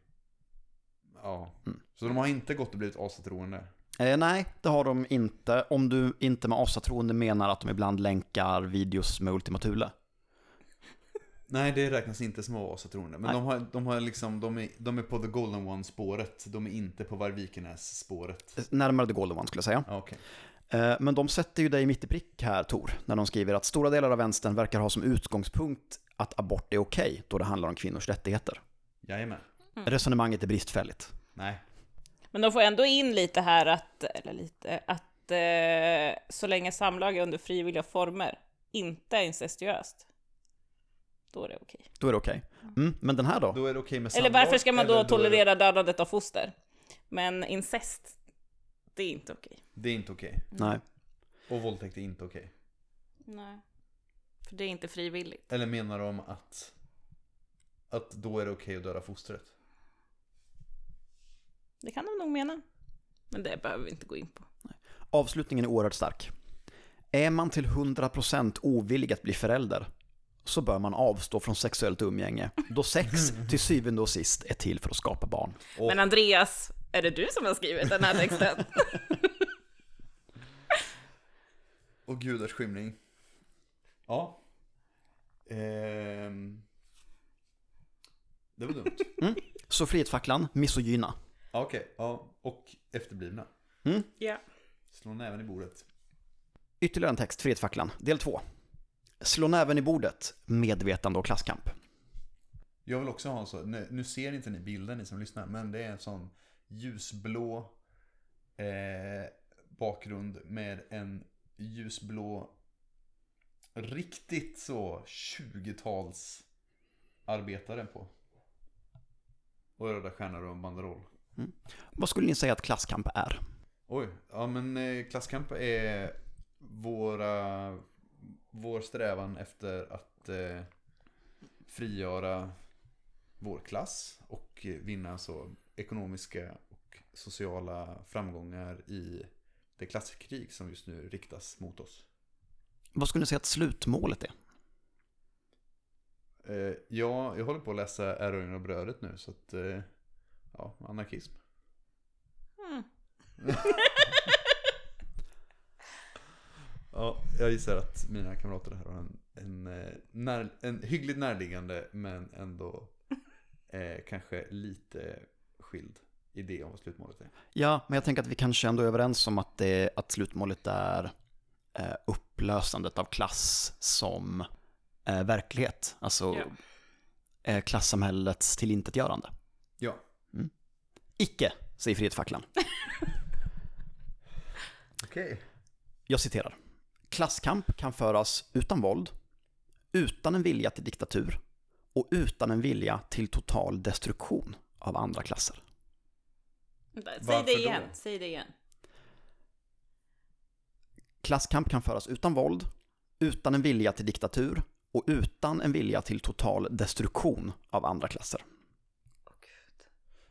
Speaker 2: Ja.
Speaker 1: Mm.
Speaker 2: Så de har inte gått och blivit asatroende?
Speaker 1: Eh, nej, det har de inte. Om du inte med asatroende menar att de ibland länkar videos med Ultima Thule.
Speaker 2: Nej, det räknas inte som asatroende. Men
Speaker 1: Nej.
Speaker 2: de har, de har liksom, de är, de är på the golden one spåret. De är inte på Varvikenäs spåret.
Speaker 1: Eh, Närmare The Golden One skulle jag säga. Eh, Men de sätter ju dig mitt i prick här, Tor, när de skriver att stora delar av vänstern verkar ha som utgångspunkt att abort är okej då det handlar om kvinnors rättigheter.
Speaker 2: Jajamän.
Speaker 1: Resonemanget är bristfälligt.
Speaker 2: Nej.
Speaker 3: Men de får ändå in lite här att, eller lite, att eh, så länge samlag är under frivilliga former, inte är incestuöst, då är det okej.
Speaker 1: Då är det okej. Mm, men den här då?
Speaker 2: Då är det okej med
Speaker 3: Eller
Speaker 2: samlag,
Speaker 3: varför ska man då
Speaker 2: eller det-
Speaker 3: tolerera dödandet av foster? Men incest, det är inte okej.
Speaker 2: Det är inte okej.
Speaker 1: Nej.
Speaker 2: Och våldtäkt är inte okej.
Speaker 3: Nej. För det är inte frivilligt.
Speaker 2: Eller menar de att, att då är det okej att döda fostret?
Speaker 3: Det kan de nog mena. Men det behöver vi inte gå in på.
Speaker 1: Avslutningen är oerhört stark. Är man till 100% ovillig att bli förälder så bör man avstå från sexuellt umgänge då sex till syvende och sist är till för att skapa barn.
Speaker 2: Och-
Speaker 3: Men Andreas, är det du som har skrivit den här texten?
Speaker 2: Och gudars skymning. Ja. Ehm. Det var dumt.
Speaker 1: Så frihetsfacklan, misogyna.
Speaker 2: Ja, Okej, ja. Och efterblivna.
Speaker 3: ja.
Speaker 2: Slå näven i bordet.
Speaker 1: Ytterligare en text, Frihetsfacklan, del 2. Slå näven i bordet, medvetande och klasskamp.
Speaker 2: Jag vill också ha en så, nu, nu ser inte ni bilden ni som lyssnar, men det är en sån ljusblå eh, bakgrund med en ljusblå, riktigt så 20-tals arbetare på. Och röda stjärnor och en banderoll.
Speaker 1: Vad skulle ni säga att klasskamp är?
Speaker 2: Oj, ja men eh, klasskamp är våra, vår strävan efter att eh, frigöra vår klass och eh, vinna så ekonomiska och sociala framgångar i det klasskrig som just nu riktas mot oss.
Speaker 1: Vad skulle ni säga att slutmålet är?
Speaker 2: Eh, ja, jag håller på att läsa Erövringen av brödet nu så att, eh, ja, anarkism.
Speaker 3: Mm.
Speaker 2: Ja, jag gissar att mina kamrater här har en, en, eh, när, en hyggligt närliggande men ändå eh, kanske lite skild idé om vad slutmålet är.
Speaker 1: Ja, men jag tänker att vi kanske ändå är överens om att, det, att slutmålet är eh, upplösandet av klass som eh, verklighet. Alltså eh, klassamhällets tillintetgörande.
Speaker 2: Ja.
Speaker 1: Icke, säger Frihetsfacklan.
Speaker 2: Okej.
Speaker 1: Jag citerar. Klasskamp kan föras utan våld, utan en vilja till diktatur och utan en vilja till total destruktion av andra klasser.
Speaker 3: Säg det
Speaker 2: då?
Speaker 3: igen, säg det igen.
Speaker 1: Klasskamp kan föras utan våld, utan en vilja till diktatur och utan en vilja till total destruktion av andra klasser.
Speaker 3: Åh gud.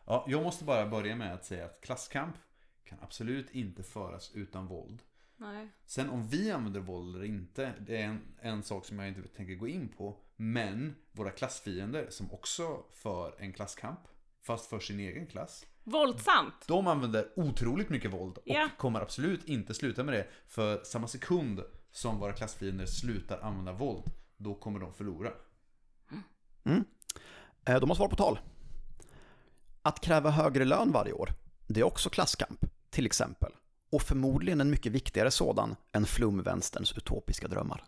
Speaker 2: Ja, jag måste bara börja med att säga att klasskamp kan absolut inte föras utan våld.
Speaker 3: Nej.
Speaker 2: Sen om vi använder våld eller inte, det är en, en sak som jag inte tänker gå in på. Men våra klassfiender som också för en klasskamp, fast för sin egen klass.
Speaker 3: Våldsamt!
Speaker 2: De använder otroligt mycket våld och
Speaker 3: Ja.
Speaker 2: kommer absolut inte sluta med det. För samma sekund som våra klassfiender slutar använda våld, då kommer de förlora.
Speaker 1: Eh, De har svar på tal. Att kräva högre lön varje år, det är också klasskamp, till exempel. Och förmodligen en mycket viktigare sådan än flumvänsterns utopiska drömmar.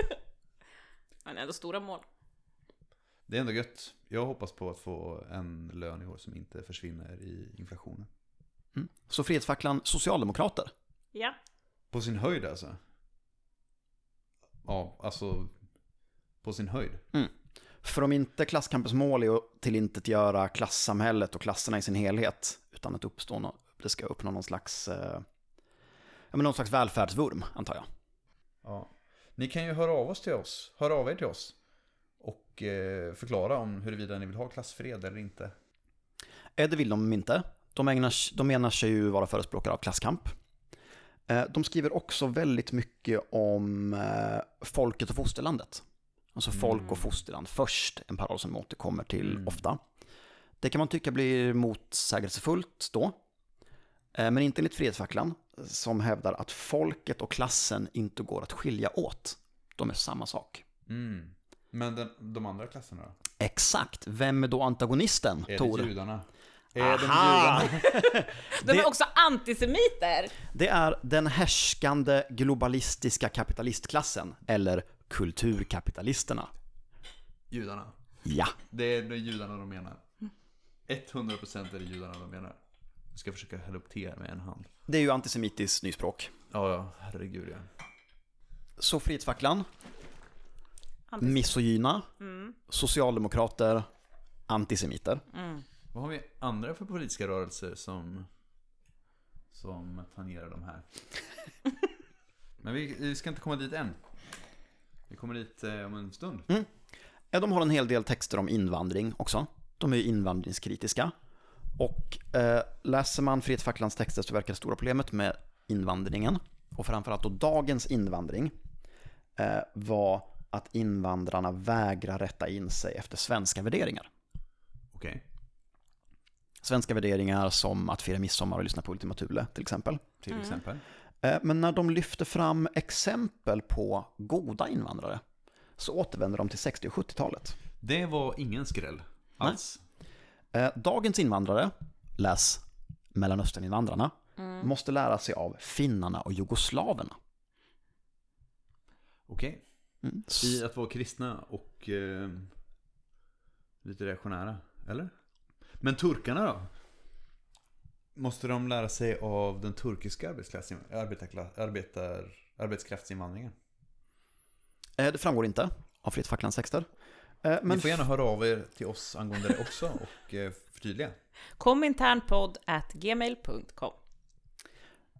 Speaker 3: Men ändå stora mål.
Speaker 2: Det är ändå gött. Jag hoppas på att få en lön i år som inte försvinner i inflationen.
Speaker 1: Mm. Så Frihetsfacklan Socialdemokrater.
Speaker 3: Ja.
Speaker 2: På sin höjd alltså? Ja, alltså på sin höjd.
Speaker 1: För om inte klasskampens mål är att tillintetgöra klassamhället och klasserna i sin helhet, utan att uppstå nå- det ska uppnå någon slags, eh, ja, men någon slags välfärdsvurm, antar jag.
Speaker 2: Ja. Ni kan ju höra av oss till oss. Höra av er till oss. Och eh, förklara om huruvida ni vill ha klassfred eller inte.
Speaker 1: Eh, Det vill de inte. De, ägnar, de menar sig ju vara förespråkare av klasskamp. Eh, De skriver också väldigt mycket om folket och fosterlandet. Alltså folk och fosterland först, en paroll som de återkommer till
Speaker 2: Mm.
Speaker 1: ofta. Det kan man tycka blir motsägelsefullt då. Men inte enligt Frihetsfacklan, som hävdar att folket och klassen inte går att skilja åt. De är samma sak.
Speaker 2: Mm. Men den, de andra klasserna då?
Speaker 1: Exakt, vem är då antagonisten,
Speaker 2: Är
Speaker 1: Tor?
Speaker 2: det judarna? Är
Speaker 1: Aha!
Speaker 2: judarna?
Speaker 3: De är också antisemiter!
Speaker 1: Det är den härskande globalistiska kapitalistklassen, eller kulturkapitalisterna.
Speaker 2: Judarna.
Speaker 1: Ja,
Speaker 2: Det är det judarna de menar. 100% är det judarna de menar. Jag ska försöka hälla upp te med en hand.
Speaker 1: det är ju antisemitiskt nyspråk.
Speaker 2: Ja, ja, herregud ja.
Speaker 1: Så Frihetsfacklan, Misogyna,
Speaker 3: Mm.
Speaker 1: socialdemokrater, antisemiter.
Speaker 3: Mm.
Speaker 2: Vad har vi andra för politiska rörelser som, som tangerar de här? Men vi, vi ska inte komma dit än. Vi kommer dit eh, om en stund.
Speaker 1: Ja, de har en hel del texter om invandring också. De är ju invandringskritiska. Och eh, läser man Frihetsfacklans texter så verkar det stora problemet med invandringen, och framförallt då dagens invandring, eh, var att invandrarna vägrar rätta in sig efter svenska värderingar.
Speaker 2: Okej,
Speaker 1: Svenska värderingar som att fira midsommar och lyssna på Ultima Thule till exempel.
Speaker 2: till exempel.
Speaker 1: Eh, Men när de lyfter fram exempel på goda invandrare så återvänder de till 60 och 70-talet.
Speaker 2: Det var ingen skräll alls.
Speaker 1: Eh, Dagens invandrare, läs Mellanösterninvandrarna, måste lära sig av finnarna och jugoslaverna.
Speaker 2: Okej.
Speaker 1: Mm.
Speaker 2: I att vara kristna och eh, lite reaktionära, eller? Men turkarna då? Måste de lära sig av den turkiska arbetar, arbetskraftsinvandringen?
Speaker 1: Eh, Det framgår inte av Frihetsfacklans texter. Eh, Men
Speaker 2: Ni får gärna höra av er till oss angående det också och eh, förtydliga.
Speaker 3: Kominternpodd at gmail.com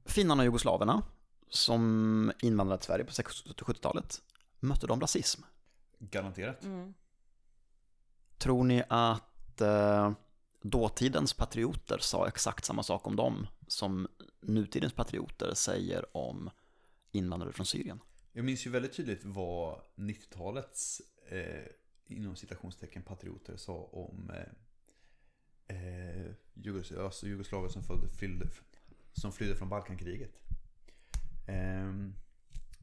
Speaker 1: finnarna och jugoslaverna, som invandrade till Sverige på 60 och 70-talet, mötte de rasism.
Speaker 2: Garanterat.
Speaker 3: mm.
Speaker 1: Tror ni att eh, dåtidens patrioter sa exakt samma sak om dem som nutidens patrioter säger om invandrare från Syrien?
Speaker 2: Jag minns ju väldigt tydligt vad 90-talets eh, inom citationstecken patrioter sa om eh, eh, Jugos alltså jugoslaver som, följde, flydde, som flydde från Balkankriget. Eh,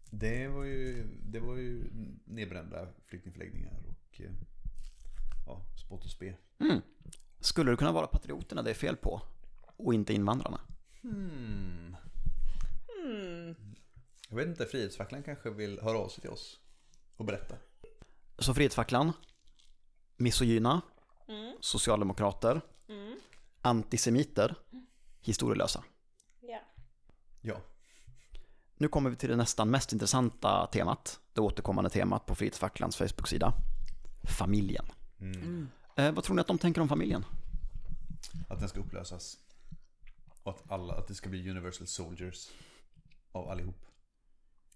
Speaker 2: det, var ju, det var ju nedbrända flyktingförläggningar och eh, ja, spott och spe.
Speaker 1: Mm. Skulle det kunna vara patrioterna det är fel på och inte invandrarna?
Speaker 2: Hmm.
Speaker 3: Mm.
Speaker 2: Jag vet inte, Frihetsfacklan kanske vill höra av sig till oss och berätta.
Speaker 1: Så Frihetsfacklan, misogyna,
Speaker 3: Mm.
Speaker 1: socialdemokrater,
Speaker 3: Mm.
Speaker 1: antisemiter, historielösa.
Speaker 3: Ja.
Speaker 2: Ja.
Speaker 1: Nu kommer vi till det nästan mest intressanta temat, det återkommande temat på Frihetsfacklans Facebook-sida. Familjen.
Speaker 2: Mm.
Speaker 1: Eh, vad tror ni att de tänker om familjen?
Speaker 2: Att den ska upplösas. Och att, alla, att det ska bli Universal Soldiers. Av allihop.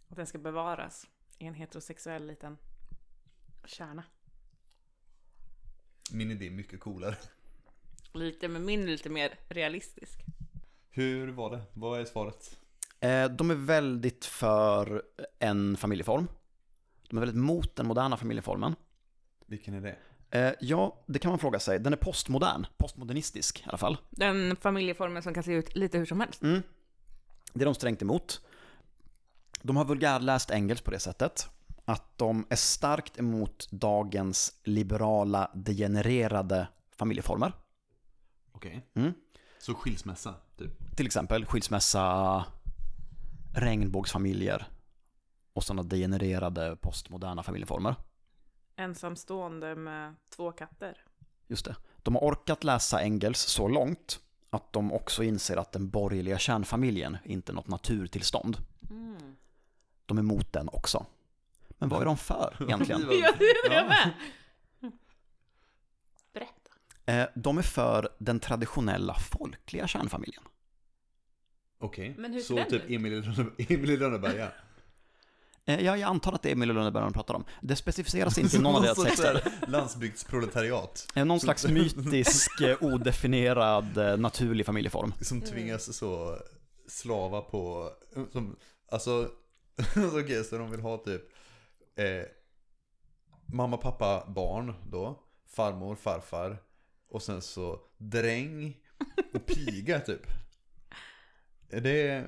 Speaker 3: Att den ska bevaras i en heterosexuell liten kärna.
Speaker 2: Min idé är mycket coolare.
Speaker 3: Lite, men min är lite mer realistisk.
Speaker 2: Hur var det? Vad är svaret?
Speaker 1: Eh, de är väldigt för en familjeform. De är väldigt mot den moderna familjeformen.
Speaker 2: Vilken är det?
Speaker 1: Eh, ja, det kan man fråga sig. Den är postmodern, postmodernistisk i alla fall.
Speaker 3: Den familjeformen som kan se ut lite hur som helst.
Speaker 1: Mm. Det är de strängt emot. De har vulgärläst engelsk på det sättet att de är starkt emot dagens liberala, degenererade familjeformer.
Speaker 2: Okej.
Speaker 1: Mm.
Speaker 2: Så skilsmässa, typ.
Speaker 1: Till exempel skilsmässa, regnbågsfamiljer och sådana degenererade postmoderna familjeformer.
Speaker 3: Ensamstående med två katter.
Speaker 1: Just det. De har orkat läsa Engels så långt att de också inser att den borgerliga kärnfamiljen inte är något naturtillstånd.
Speaker 3: Mm.
Speaker 1: De är emot den också. Men vad är de för egentligen?
Speaker 3: Ja, det är det
Speaker 2: Ja.
Speaker 3: med. Berätta.
Speaker 1: Eh, De är för den traditionella folkliga kärnfamiljen.
Speaker 2: Okej,
Speaker 3: Men hur ser
Speaker 2: så typ? Emil i Lönneberga.
Speaker 1: Eh, Ja, jag antar att det är Emil i Lönneberga de pratar om. Det specificeras inte i någon av deras texter.
Speaker 2: Landsbygdsproletariat.
Speaker 1: Eh, Någon slags mytisk, eh, odefinierad, naturlig familjeform.
Speaker 2: Som tvingas så slava på, som, alltså, okej, så de vill ha typ eh, mamma, pappa, barn då, farmor, farfar och sen så dräng och piga typ. Är det,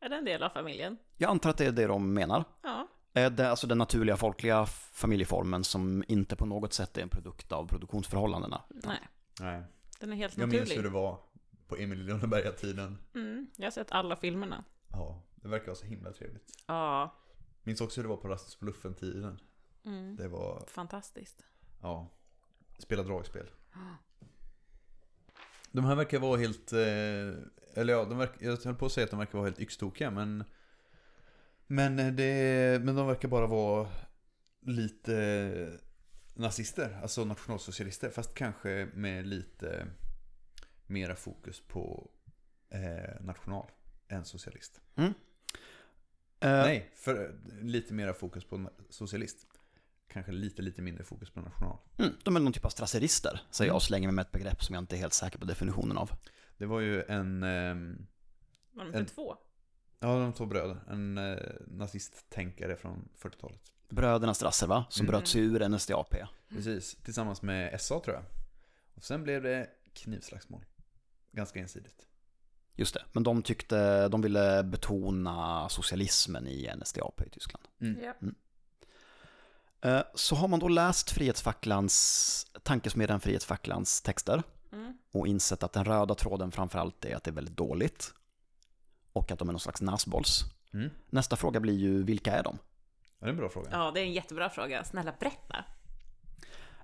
Speaker 3: Är det en del av familjen?
Speaker 1: Jag antar att det är det de menar.
Speaker 3: Ja.
Speaker 1: Det är alltså den naturliga folkliga familjeformen som inte på något sätt är en produkt av produktionsförhållandena.
Speaker 3: Nej,
Speaker 2: nej,
Speaker 3: den är helt
Speaker 2: jag minns
Speaker 3: naturlig.
Speaker 2: hur det var på Emil i Lönneberga-tiden.
Speaker 3: Mm. Jag har sett alla filmerna.
Speaker 2: Ja, det verkar vara så himla trevligt.
Speaker 3: Ja,
Speaker 2: Minns också hur det var på Rasmus på Luffen-tiden.
Speaker 3: mm.
Speaker 2: Det var,
Speaker 3: fantastiskt.
Speaker 2: ja, spela dragspel. De här verkar vara helt, eh, eller ja, de verkar, jag höll på att säga att de verkar vara helt yxtokiga men Men, det, men de verkar bara vara lite nazister, alltså nationalsocialister Fast kanske med lite mera fokus på eh, national än socialist.
Speaker 1: Eh,
Speaker 2: Nej, för lite mera fokus på socialist. Kanske lite, lite mindre fokus på national.
Speaker 1: Mm, de är någon typ av strasserister, säger jag och slänger mig med ett begrepp som jag inte är helt säker på definitionen av.
Speaker 2: Det var ju en ehm,
Speaker 3: Var de
Speaker 2: En-
Speaker 3: inte två?
Speaker 2: Ja, de två bröder. En eh, nazisttänkare från 40-talet.
Speaker 1: Bröderna Strasser va? Som
Speaker 2: Mm.
Speaker 1: bröt sig ur NSDAP.
Speaker 2: Precis, tillsammans med SA tror jag. Och sen blev det knivslagsmål. Ganska ensidigt.
Speaker 1: Just det, men de tyckte, de ville betona socialismen i NSDAP i Tyskland.
Speaker 2: Mm.
Speaker 3: Ja.
Speaker 1: Eh, Så har man då läst Frihetsfacklans, tankesmedjan Frihetsfacklans texter
Speaker 3: Mm.
Speaker 1: Och insett att den röda tråden framförallt är att det är väldigt dåligt och att de är någon slags nasbolls.
Speaker 2: Mm.
Speaker 1: Nästa fråga blir ju, vilka är de?
Speaker 2: Ja, det är en bra fråga.
Speaker 3: ja, det är en jättebra fråga. Snälla berätta.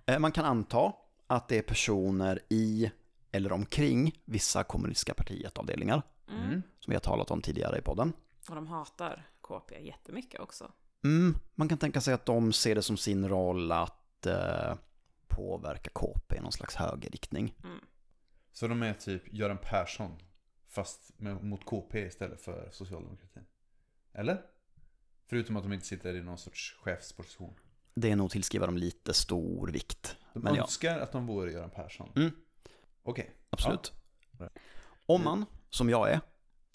Speaker 1: Eh, Man kan anta att det är personer i eller omkring vissa kommunistiska partiet-avdelningar,
Speaker 3: Mm.
Speaker 2: Mm.
Speaker 1: som vi har talat om tidigare i podden.
Speaker 3: Och de hatar KP jättemycket också.
Speaker 1: Mm, man kan tänka sig att de ser det som sin roll att eh, påverka KP i någon slags högerriktning.
Speaker 2: Så de är typ Göran Persson. Fast med, mot KP istället för socialdemokratin. Eller? Förutom att de inte sitter i någon sorts chefsposition.
Speaker 1: Det är nog tillskriva dem lite stor vikt.
Speaker 2: De
Speaker 1: Men ja,
Speaker 2: önskar att de vore Göran Persson.
Speaker 1: Mm.
Speaker 2: Okej.
Speaker 1: absolut.
Speaker 2: Ja.
Speaker 1: Om man, som jag är,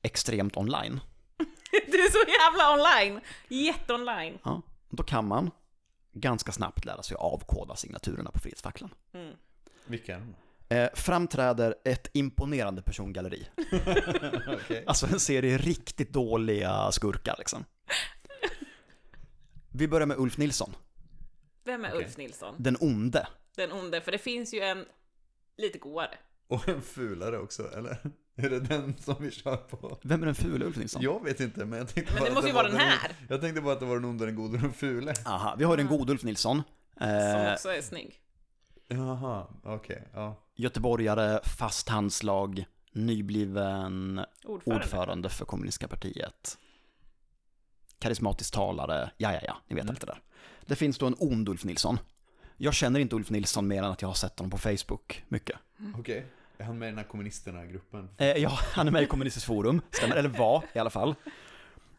Speaker 1: extremt online,
Speaker 3: Du är så jävla online! Jätteonline!
Speaker 1: ja, då kan man ganska snabbt lära sig avkoda signaturerna på Frihetsfacklan.
Speaker 3: Mm.
Speaker 2: Vilka är de?
Speaker 1: Eh, framträder ett imponerande persongalleri.
Speaker 2: Okej.
Speaker 1: Alltså en serie riktigt dåliga skurkar liksom. Vi börjar med Ulf Nilsson,
Speaker 3: Vem är
Speaker 2: Okej.
Speaker 3: Ulf Nilsson?
Speaker 1: den onde.
Speaker 3: Den onde, för det finns ju en lite godare.
Speaker 2: Och en fulare också, eller? Är det den som vi kör på?
Speaker 1: Vem är den fula Ulf Nilsson?
Speaker 2: Jag vet inte, men jag tänkte
Speaker 3: Men
Speaker 2: bara
Speaker 3: det
Speaker 2: att
Speaker 3: måste ju
Speaker 2: var
Speaker 3: vara den här.
Speaker 2: Jag tänkte bara att det var den onde, den gode och den fule.
Speaker 1: Aha, vi har den gode Ulf Nilsson.
Speaker 3: Som
Speaker 1: Eh,
Speaker 3: också är snygg.
Speaker 2: Jaha, okej, ja.
Speaker 1: Göteborgare, fast handslag, nybliven
Speaker 3: Ordförande.
Speaker 1: ordförande för kommunistiska partiet. Karismatisk talare, ja ja ja, ni vet allt det där. Det finns då en ond Ulf Nilsson. Jag känner inte Ulf Nilsson mer än att jag har sett honom på Facebook mycket.
Speaker 2: Okej. Är han med i den här kommunisterna-gruppen?
Speaker 1: Eh, ja, han är med i Kommunistiskt Forum, stämmer, eller var i alla fall.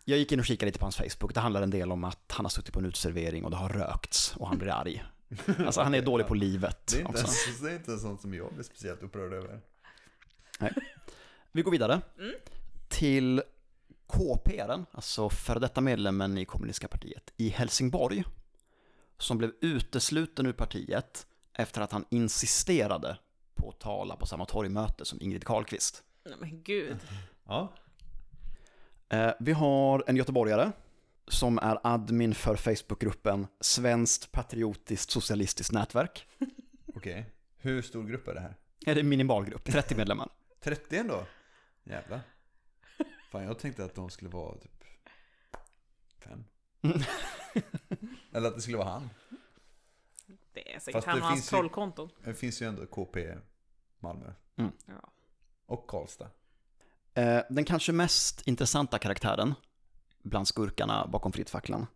Speaker 1: Jag gick in och kikade lite på hans Facebook, det handlar en del om att han har suttit på en uteservering och det har rökts och han blir arg. Alltså han är dålig på livet
Speaker 2: Det är, inte
Speaker 1: också.
Speaker 2: det är inte sånt som jag blir speciellt upprörd över.
Speaker 1: Vi går vidare
Speaker 3: Mm.
Speaker 1: till KPR, alltså före detta medlemmen i Kommunistiska partiet i Helsingborg, som blev utesluten ur partiet efter att han insisterade på att tala på samma torgmöte som Ingrid Carlqvist.
Speaker 3: Nej men gud.
Speaker 2: Ja.
Speaker 1: Eh, Vi har en göteborgare som är admin för Facebookgruppen Svenskt Patriotiskt Socialistiskt Nätverk.
Speaker 2: Okej. Hur stor grupp är det här?
Speaker 1: Är det en minimalgrupp, 30 medlemmar.
Speaker 2: 30 ändå? Jävlar. Fan, jag tänkte att de skulle vara typ fem. Eller att det skulle vara han.
Speaker 3: säkert
Speaker 2: Fast
Speaker 3: han
Speaker 2: det
Speaker 3: och hans trollkonton.
Speaker 2: Det finns ju ändå KP Malmö.
Speaker 3: Ja.
Speaker 2: Och Karlstad.
Speaker 1: Eh, den kanske mest intressanta karaktären bland skurkarna bakom Frittfacklan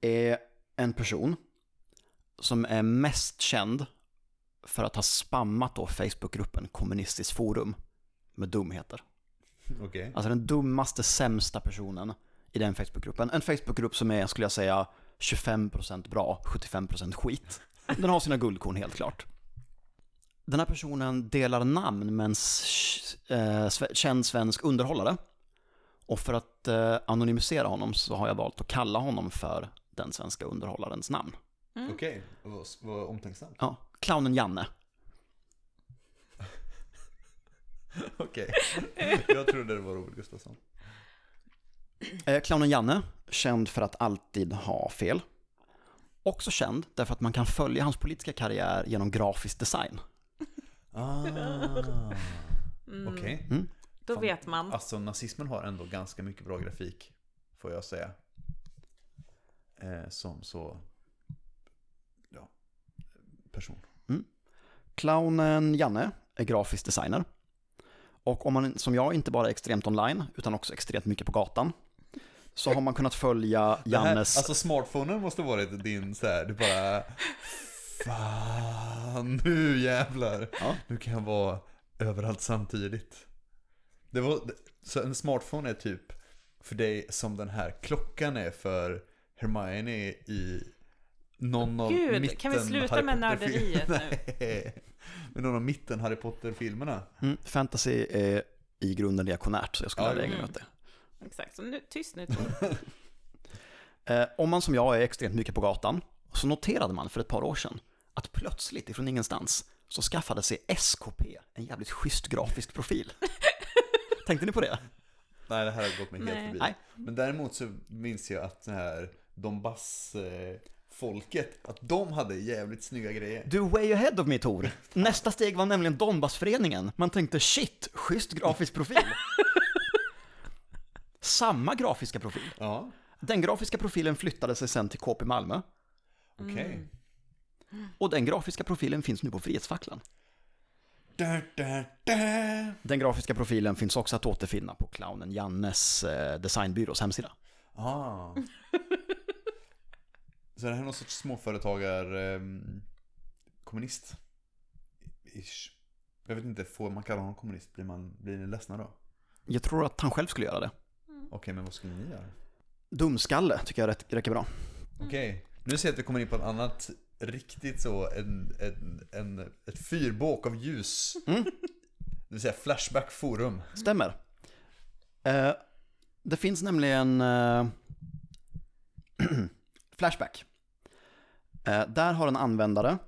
Speaker 1: är en person som är mest känd för att ha spammat då Facebookgruppen Kommunistiskt forum med dumheter.
Speaker 2: Okej.
Speaker 1: Alltså den dummaste, sämsta personen i den Facebookgruppen. En Facebookgrupp som är, skulle jag säga, 25% bra, 75% skit. Den har sina guldkorn helt klart. Den här personen delar namn med en eh, känd svensk underhållare. Och för att eh, anonymisera honom så har jag valt att kalla honom för den svenska underhållarens namn.
Speaker 2: Okej, vad, vad omtänksamt.
Speaker 1: Ja, clownen Janne.
Speaker 2: Okej. Jag trodde det var Robert Gustafsson.
Speaker 1: Eh, clownen Janne, känd för att alltid ha fel. Också känd därför att man kan följa hans politiska karriär genom grafisk design.
Speaker 2: Ah. Okej.
Speaker 1: Mm.
Speaker 3: Då
Speaker 2: Fan.
Speaker 3: vet man.
Speaker 2: Alltså nazismen har ändå ganska mycket bra grafik. Får jag säga. Eh, som så... Ja. Person.
Speaker 1: Clownen Janne är grafisk designer. Och om man som jag inte bara är extremt online, utan också extremt mycket på gatan, så har man kunnat följa
Speaker 2: Det här,
Speaker 1: Jannes...
Speaker 2: alltså smartphonen måste varit din så här, du bara... Fan, nu jävlar.
Speaker 1: Ja.
Speaker 2: Nu kan jag vara överallt samtidigt. Det var, så en smartphone är typ för dig som den här klockan är för Hermione i någon av
Speaker 3: Gud,
Speaker 2: mitten
Speaker 3: kan vi sluta
Speaker 2: Harry
Speaker 3: med nörderiet
Speaker 2: Nej, men någon av mitten Harry Potter-filmerna.
Speaker 1: Mm, fantasy är i grunden reaktionärt, så jag skulle
Speaker 2: Ja,
Speaker 1: ha
Speaker 2: mm.
Speaker 1: regeln åt det.
Speaker 3: Exakt, så nu, tyst nu.
Speaker 1: Eh, om man som jag är extremt mycket på gatan, så noterade man för ett par år sedan att plötsligt ifrån ingenstans så skaffade sig SKP en jävligt schysst grafisk profil. Tänkte ni på det?
Speaker 2: Nej, det här har gått mig helt
Speaker 3: Nej.
Speaker 2: förbi.
Speaker 1: Nej.
Speaker 2: Men däremot så minns jag att det här Donbass-folket, att de hade jävligt snygga grejer.
Speaker 1: Du är way ahead of me Tor. Nästa steg var nämligen Donbassföreningen. Man tänkte shit, schysst grafisk profil. Samma grafiska profil.
Speaker 2: Ja,
Speaker 1: Den grafiska profilen flyttade sig sen till KP Malmö.
Speaker 2: okej.
Speaker 1: Och den grafiska profilen finns nu på Frihetsfacklan.
Speaker 2: Da, da, da.
Speaker 1: Den grafiska profilen finns också att återfinna på clownen Jannes eh, designbyrås hemsida.
Speaker 2: Ah. Så det här är någon sorts småföretagar ehm, kommunist? Ish. Jag vet inte, får man kalla honom kommunist? Blir, man, blir ni ledsna då?
Speaker 1: Jag tror att han själv skulle göra det.
Speaker 2: Okej, men vad skulle ni göra?
Speaker 1: Dumskalle tycker jag rätt- räcker bra.
Speaker 2: Okej, nu ser jag att vi kommer in på ett annat riktigt så, en, en, en, ett fyrbåk av ljus.
Speaker 1: Mm.
Speaker 2: Det vill säga Flashback Forum.
Speaker 1: Stämmer. Eh, det finns nämligen eh, Flashback. Eh, där har en användare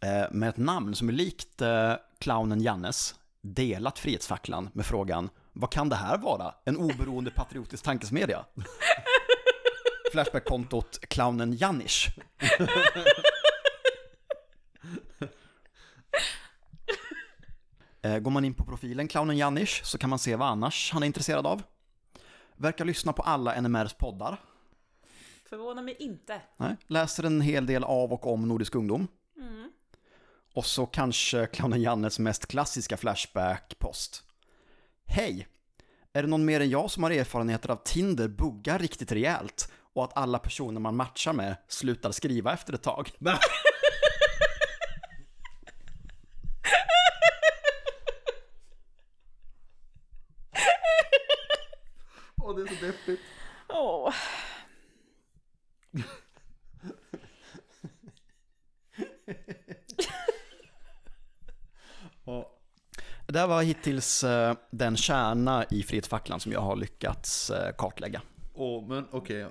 Speaker 1: eh, med ett namn som är likt eh, clownen Jannes delat Frihetsfacklan med frågan Vad kan det här vara? En oberoende patriotisk tankesmedja? Flashback-kontot clownen Jannish. Eh, Går man in på profilen clownen Jannish så kan man se vad annars han är intresserad av. Verkar lyssna på alla NMRs poddar.
Speaker 3: Förvånar mig inte.
Speaker 1: Nej. Läser en hel del av och om Nordisk ungdom. Och så kanske clownen Jannes mest klassiska Flashback-post. Hej! Är det någon mer än jag som har erfarenheter av Tinder buggar riktigt rejält och att alla personer man matchar med slutar skriva efter ett tag?
Speaker 2: Åh, deppigt.
Speaker 3: Åh.
Speaker 1: Det här var hittills eh, den kärna i Frihetsfacklan som jag har lyckats eh, kartlägga.
Speaker 2: Åh, men okej.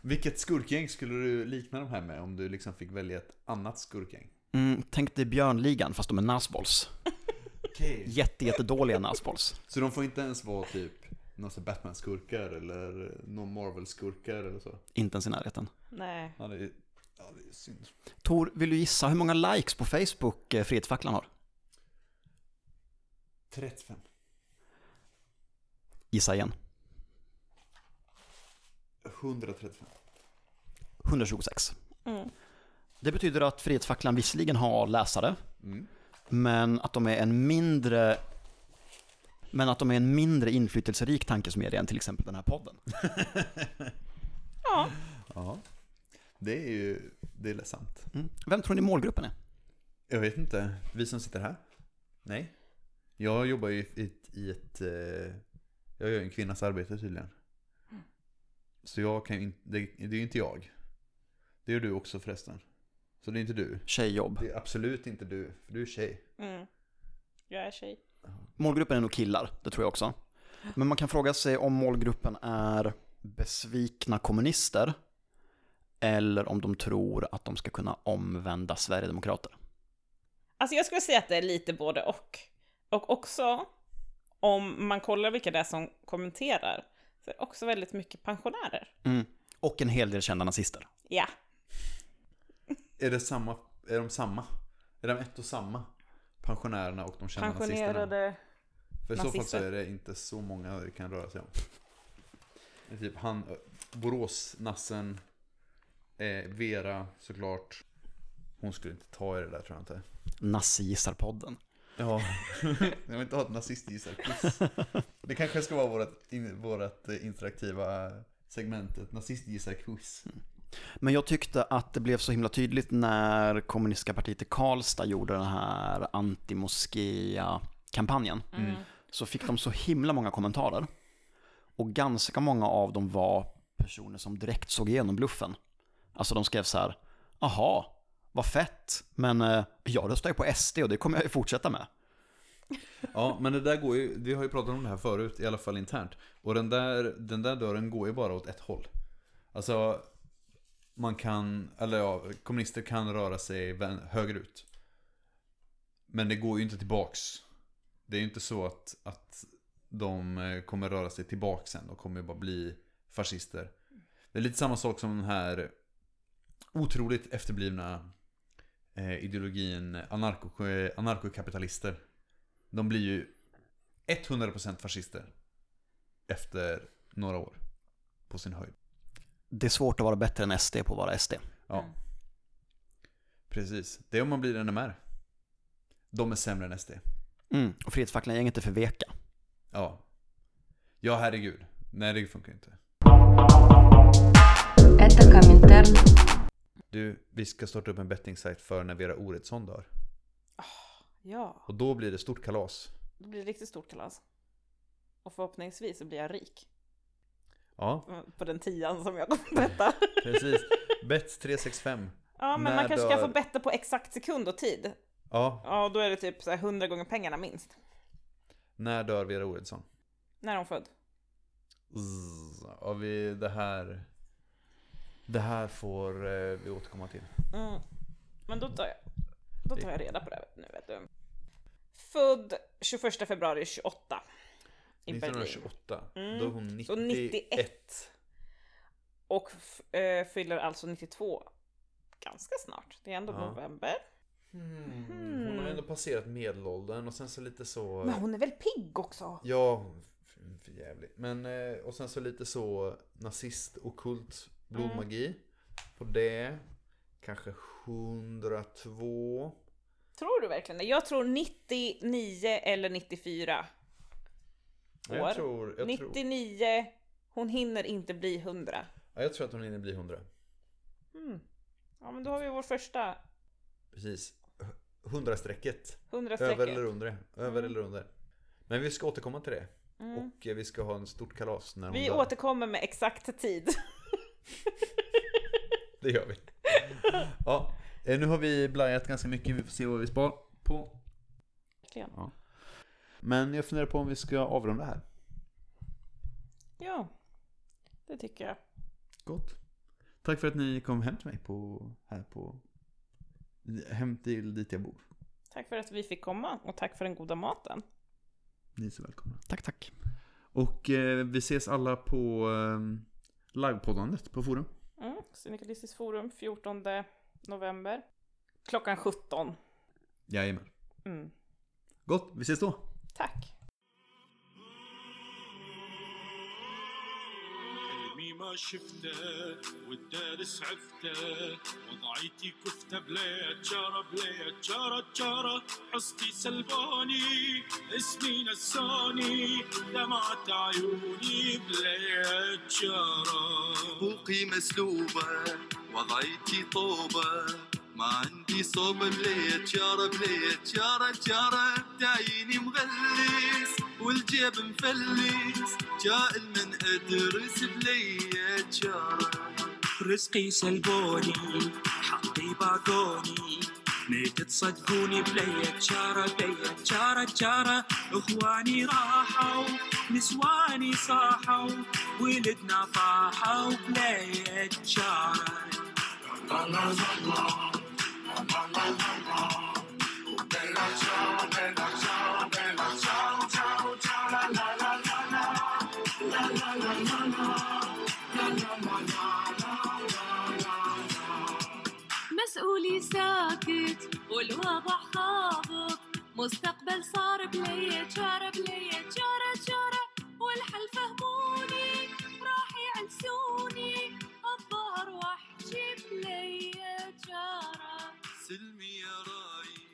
Speaker 2: Vilket skurkgäng skulle du likna de här med om du liksom fick välja ett annat skurkgäng?
Speaker 1: Mm, tänk dig Björnligan fast de är Nazbols.
Speaker 2: Okej.
Speaker 1: Jätte, jättedåliga Nazbols.
Speaker 2: Så de får inte ens vara typ sån Batman-skurkar eller någon Marvel-skurkar eller så?
Speaker 1: Inte ens i närheten.
Speaker 3: Nej.
Speaker 2: Ja, det är, ja, det är synd.
Speaker 1: Tor, vill du gissa hur många likes på Facebook eh, Frihetsfacklan har?
Speaker 2: 35.
Speaker 1: Gissa igen.
Speaker 2: 135.
Speaker 1: 126.
Speaker 3: Mm.
Speaker 1: Det betyder att Frihetsfacklan visserligen har läsare,
Speaker 2: Mm.
Speaker 1: men att de är en mindre men att de är en mindre inflytelserik tankesmedja än till exempel den här podden.
Speaker 3: Ja,
Speaker 2: Ja. Det är ju, det är ledsamt.
Speaker 1: Mm. Vem tror ni målgruppen är?
Speaker 2: Jag vet inte, vi som sitter här? Nej. Jag jobbar ju i ett, i ett eh, jag gör en kvinnas arbete tydligen. Så jag kan ju inte, det, det är ju inte jag. Det gör du också förresten. Så det är inte du.
Speaker 1: Tjejjobb.
Speaker 2: Det är absolut inte du, för du är tjej.
Speaker 3: mm. jag är tjej.
Speaker 1: Målgruppen är nog killar, det tror jag också. Men man kan fråga sig om målgruppen är besvikna kommunister eller om de tror att de ska kunna omvända Sverigedemokrater.
Speaker 3: Alltså jag skulle säga att det är lite både och. Och också, om man kollar vilka det är som kommenterar, så är det också väldigt mycket pensionärer.
Speaker 1: Mm. Och en hel del kända nazister.
Speaker 3: Ja,
Speaker 2: Är det samma, är de samma? Är de ett och samma? Pensionärerna och de kända nazisterna?
Speaker 3: pensionerade...
Speaker 2: För i så fall så är det inte så många det kan röra sig om. Det är typ han, Borås-nassen, eh, Vera såklart. Hon skulle inte ta i det där tror jag inte.
Speaker 1: Nazigissarpodden.
Speaker 2: Ja, jag vill inte ha ett nazistgissarquiz. Det kanske ska vara vårt, eh, interaktiva segment, ett nazistgissarquiz.
Speaker 1: Men jag tyckte att det blev så himla tydligt när kommunistiska partiet i Karlstad gjorde den här anti-moskea-kampanjen.
Speaker 3: Mm.
Speaker 1: Så fick de så himla många kommentarer. Och ganska många av dem var personer som direkt såg igenom bluffen. Alltså de skrev så här, aha, vad fett, men eh, jag röstar ju på SD och det kommer jag ju fortsätta med.
Speaker 2: Ja, men det där går ju, vi har ju pratat om det här förut, i alla fall internt. Och den där, den där dörren går ju bara åt ett håll. Alltså, man kan, eller ja, kommunister kan röra sig högerut. Men det går ju inte tillbaks. Det är ju inte så att, att de eh, kommer röra sig tillbaks sen, de kommer ju bara bli fascister. Det är lite samma sak som den här otroligt efterblivna eh, ideologin anarko, anarkokapitalister. De blir ju 100% fascister efter några år. På sin höjd
Speaker 1: det är svårt att vara bättre än SD på att vara SD.
Speaker 2: Ja. Mm. Precis. Det är om man blir NMR. De är sämre än SD.
Speaker 1: Mm. Och Frihetsfacklan-gänget är för veka.
Speaker 2: Ja. Ja, herregud. Nej, det funkar inte. Du, vi ska starta upp en bettingsajt för när Vera Oredsson dör.
Speaker 3: Ah, ja.
Speaker 2: Och då blir det stort kalas.
Speaker 3: Då blir det riktigt stort kalas. Och förhoppningsvis så blir jag rik.
Speaker 2: Ja,
Speaker 3: På den tian som jag kommer betta.
Speaker 2: precis. Bets 365.
Speaker 3: Ja, men
Speaker 2: När
Speaker 3: man kanske kan
Speaker 2: dör-
Speaker 3: få betta på exakt sekund och tid.
Speaker 2: Ja,
Speaker 3: Ja, då är det typ så här 100 gånger pengarna minst.
Speaker 2: när dör Vera Oredsson?
Speaker 3: När är hon född?
Speaker 2: Zzz, Ja, vi, det här... Det här får eh, vi återkomma till.
Speaker 3: Mm. Men då tar jag, då tar jag reda på det nu vet du. Född 21 februari 28. I Berlin.
Speaker 2: 1928.
Speaker 3: Mm.
Speaker 2: Då är hon 91.
Speaker 3: Så 91. Och eh, fyller alltså 92 ganska snart. Det är ändå
Speaker 2: Ja.
Speaker 3: november.
Speaker 2: Hmm. Hon har ändå passerat medelåldern och sen så lite så...
Speaker 3: Men hon är väl pigg också?
Speaker 2: Ja, för jävligt. Men, eh, och sen så lite så nazist, okult, blodmagi. På det. Kanske 102.
Speaker 3: Tror du verkligen det? Jag tror 99 eller 94 år.
Speaker 2: Jag tror, jag, tror,
Speaker 3: 99, hon hinner inte bli 100.
Speaker 2: ja, jag tror att hon hinner bli 100.
Speaker 3: Mm. Ja men då har vi vår första
Speaker 2: Precis. 100-strecket.
Speaker 3: 100
Speaker 2: Över eller under. Över
Speaker 3: Mm.
Speaker 2: eller under. Men vi ska återkomma till det.
Speaker 3: Mm.
Speaker 2: Och eh, vi ska ha en stort kalas när hon
Speaker 3: Vi
Speaker 2: dör.
Speaker 3: återkommer med exakt tid.
Speaker 2: Det gör vi. Ja, eh, nu har vi blajat ganska mycket. Vi får se vad vi spar på. Ja. Men jag funderar på om vi ska avrunda här.
Speaker 3: Ja, det tycker jag.
Speaker 2: Gott. Tack för att ni kom hem till mig på, här på, hem till dit jag bor.
Speaker 3: Tack för att vi fick komma och tack för den goda maten.
Speaker 2: Ni är så välkomna.
Speaker 1: Tack, tack.
Speaker 2: Och eh, vi ses alla på eh, livepoddandet på forum.
Speaker 3: Mm. Syndikalistiskt forum 14 november. Klockan 17.
Speaker 2: Jajamän.
Speaker 3: Mm.
Speaker 2: Gott, vi ses då.
Speaker 3: Tack.
Speaker 6: ما شفته والدارس عفته وضعيتي كفته بلا جارة بلا جارة جارة حصتي سلباني اسمي نساني دمعت عيوني بلا جارة
Speaker 7: بوقي مسلوبة وضعيتي طوبة ما عندي صوب بليت جارة بليت جارة جارة دايني مغلس والجيب مفلس جائل من أدرس بليت جارة
Speaker 6: رزقي سلبوني حقي باقوني نيت تصدقوني بليت جارة بليت جارة جارة إخواني راحوا نسواني صاحوا ولدنا طاحوا بليت جارة
Speaker 8: مسؤولي ساكت والوضع خابط مستقبل صار بلي جارة بلي جارة جارة والحل فهموني راح يعلسوني الظهر وحشي بلي جارة
Speaker 7: سلمي يا رايي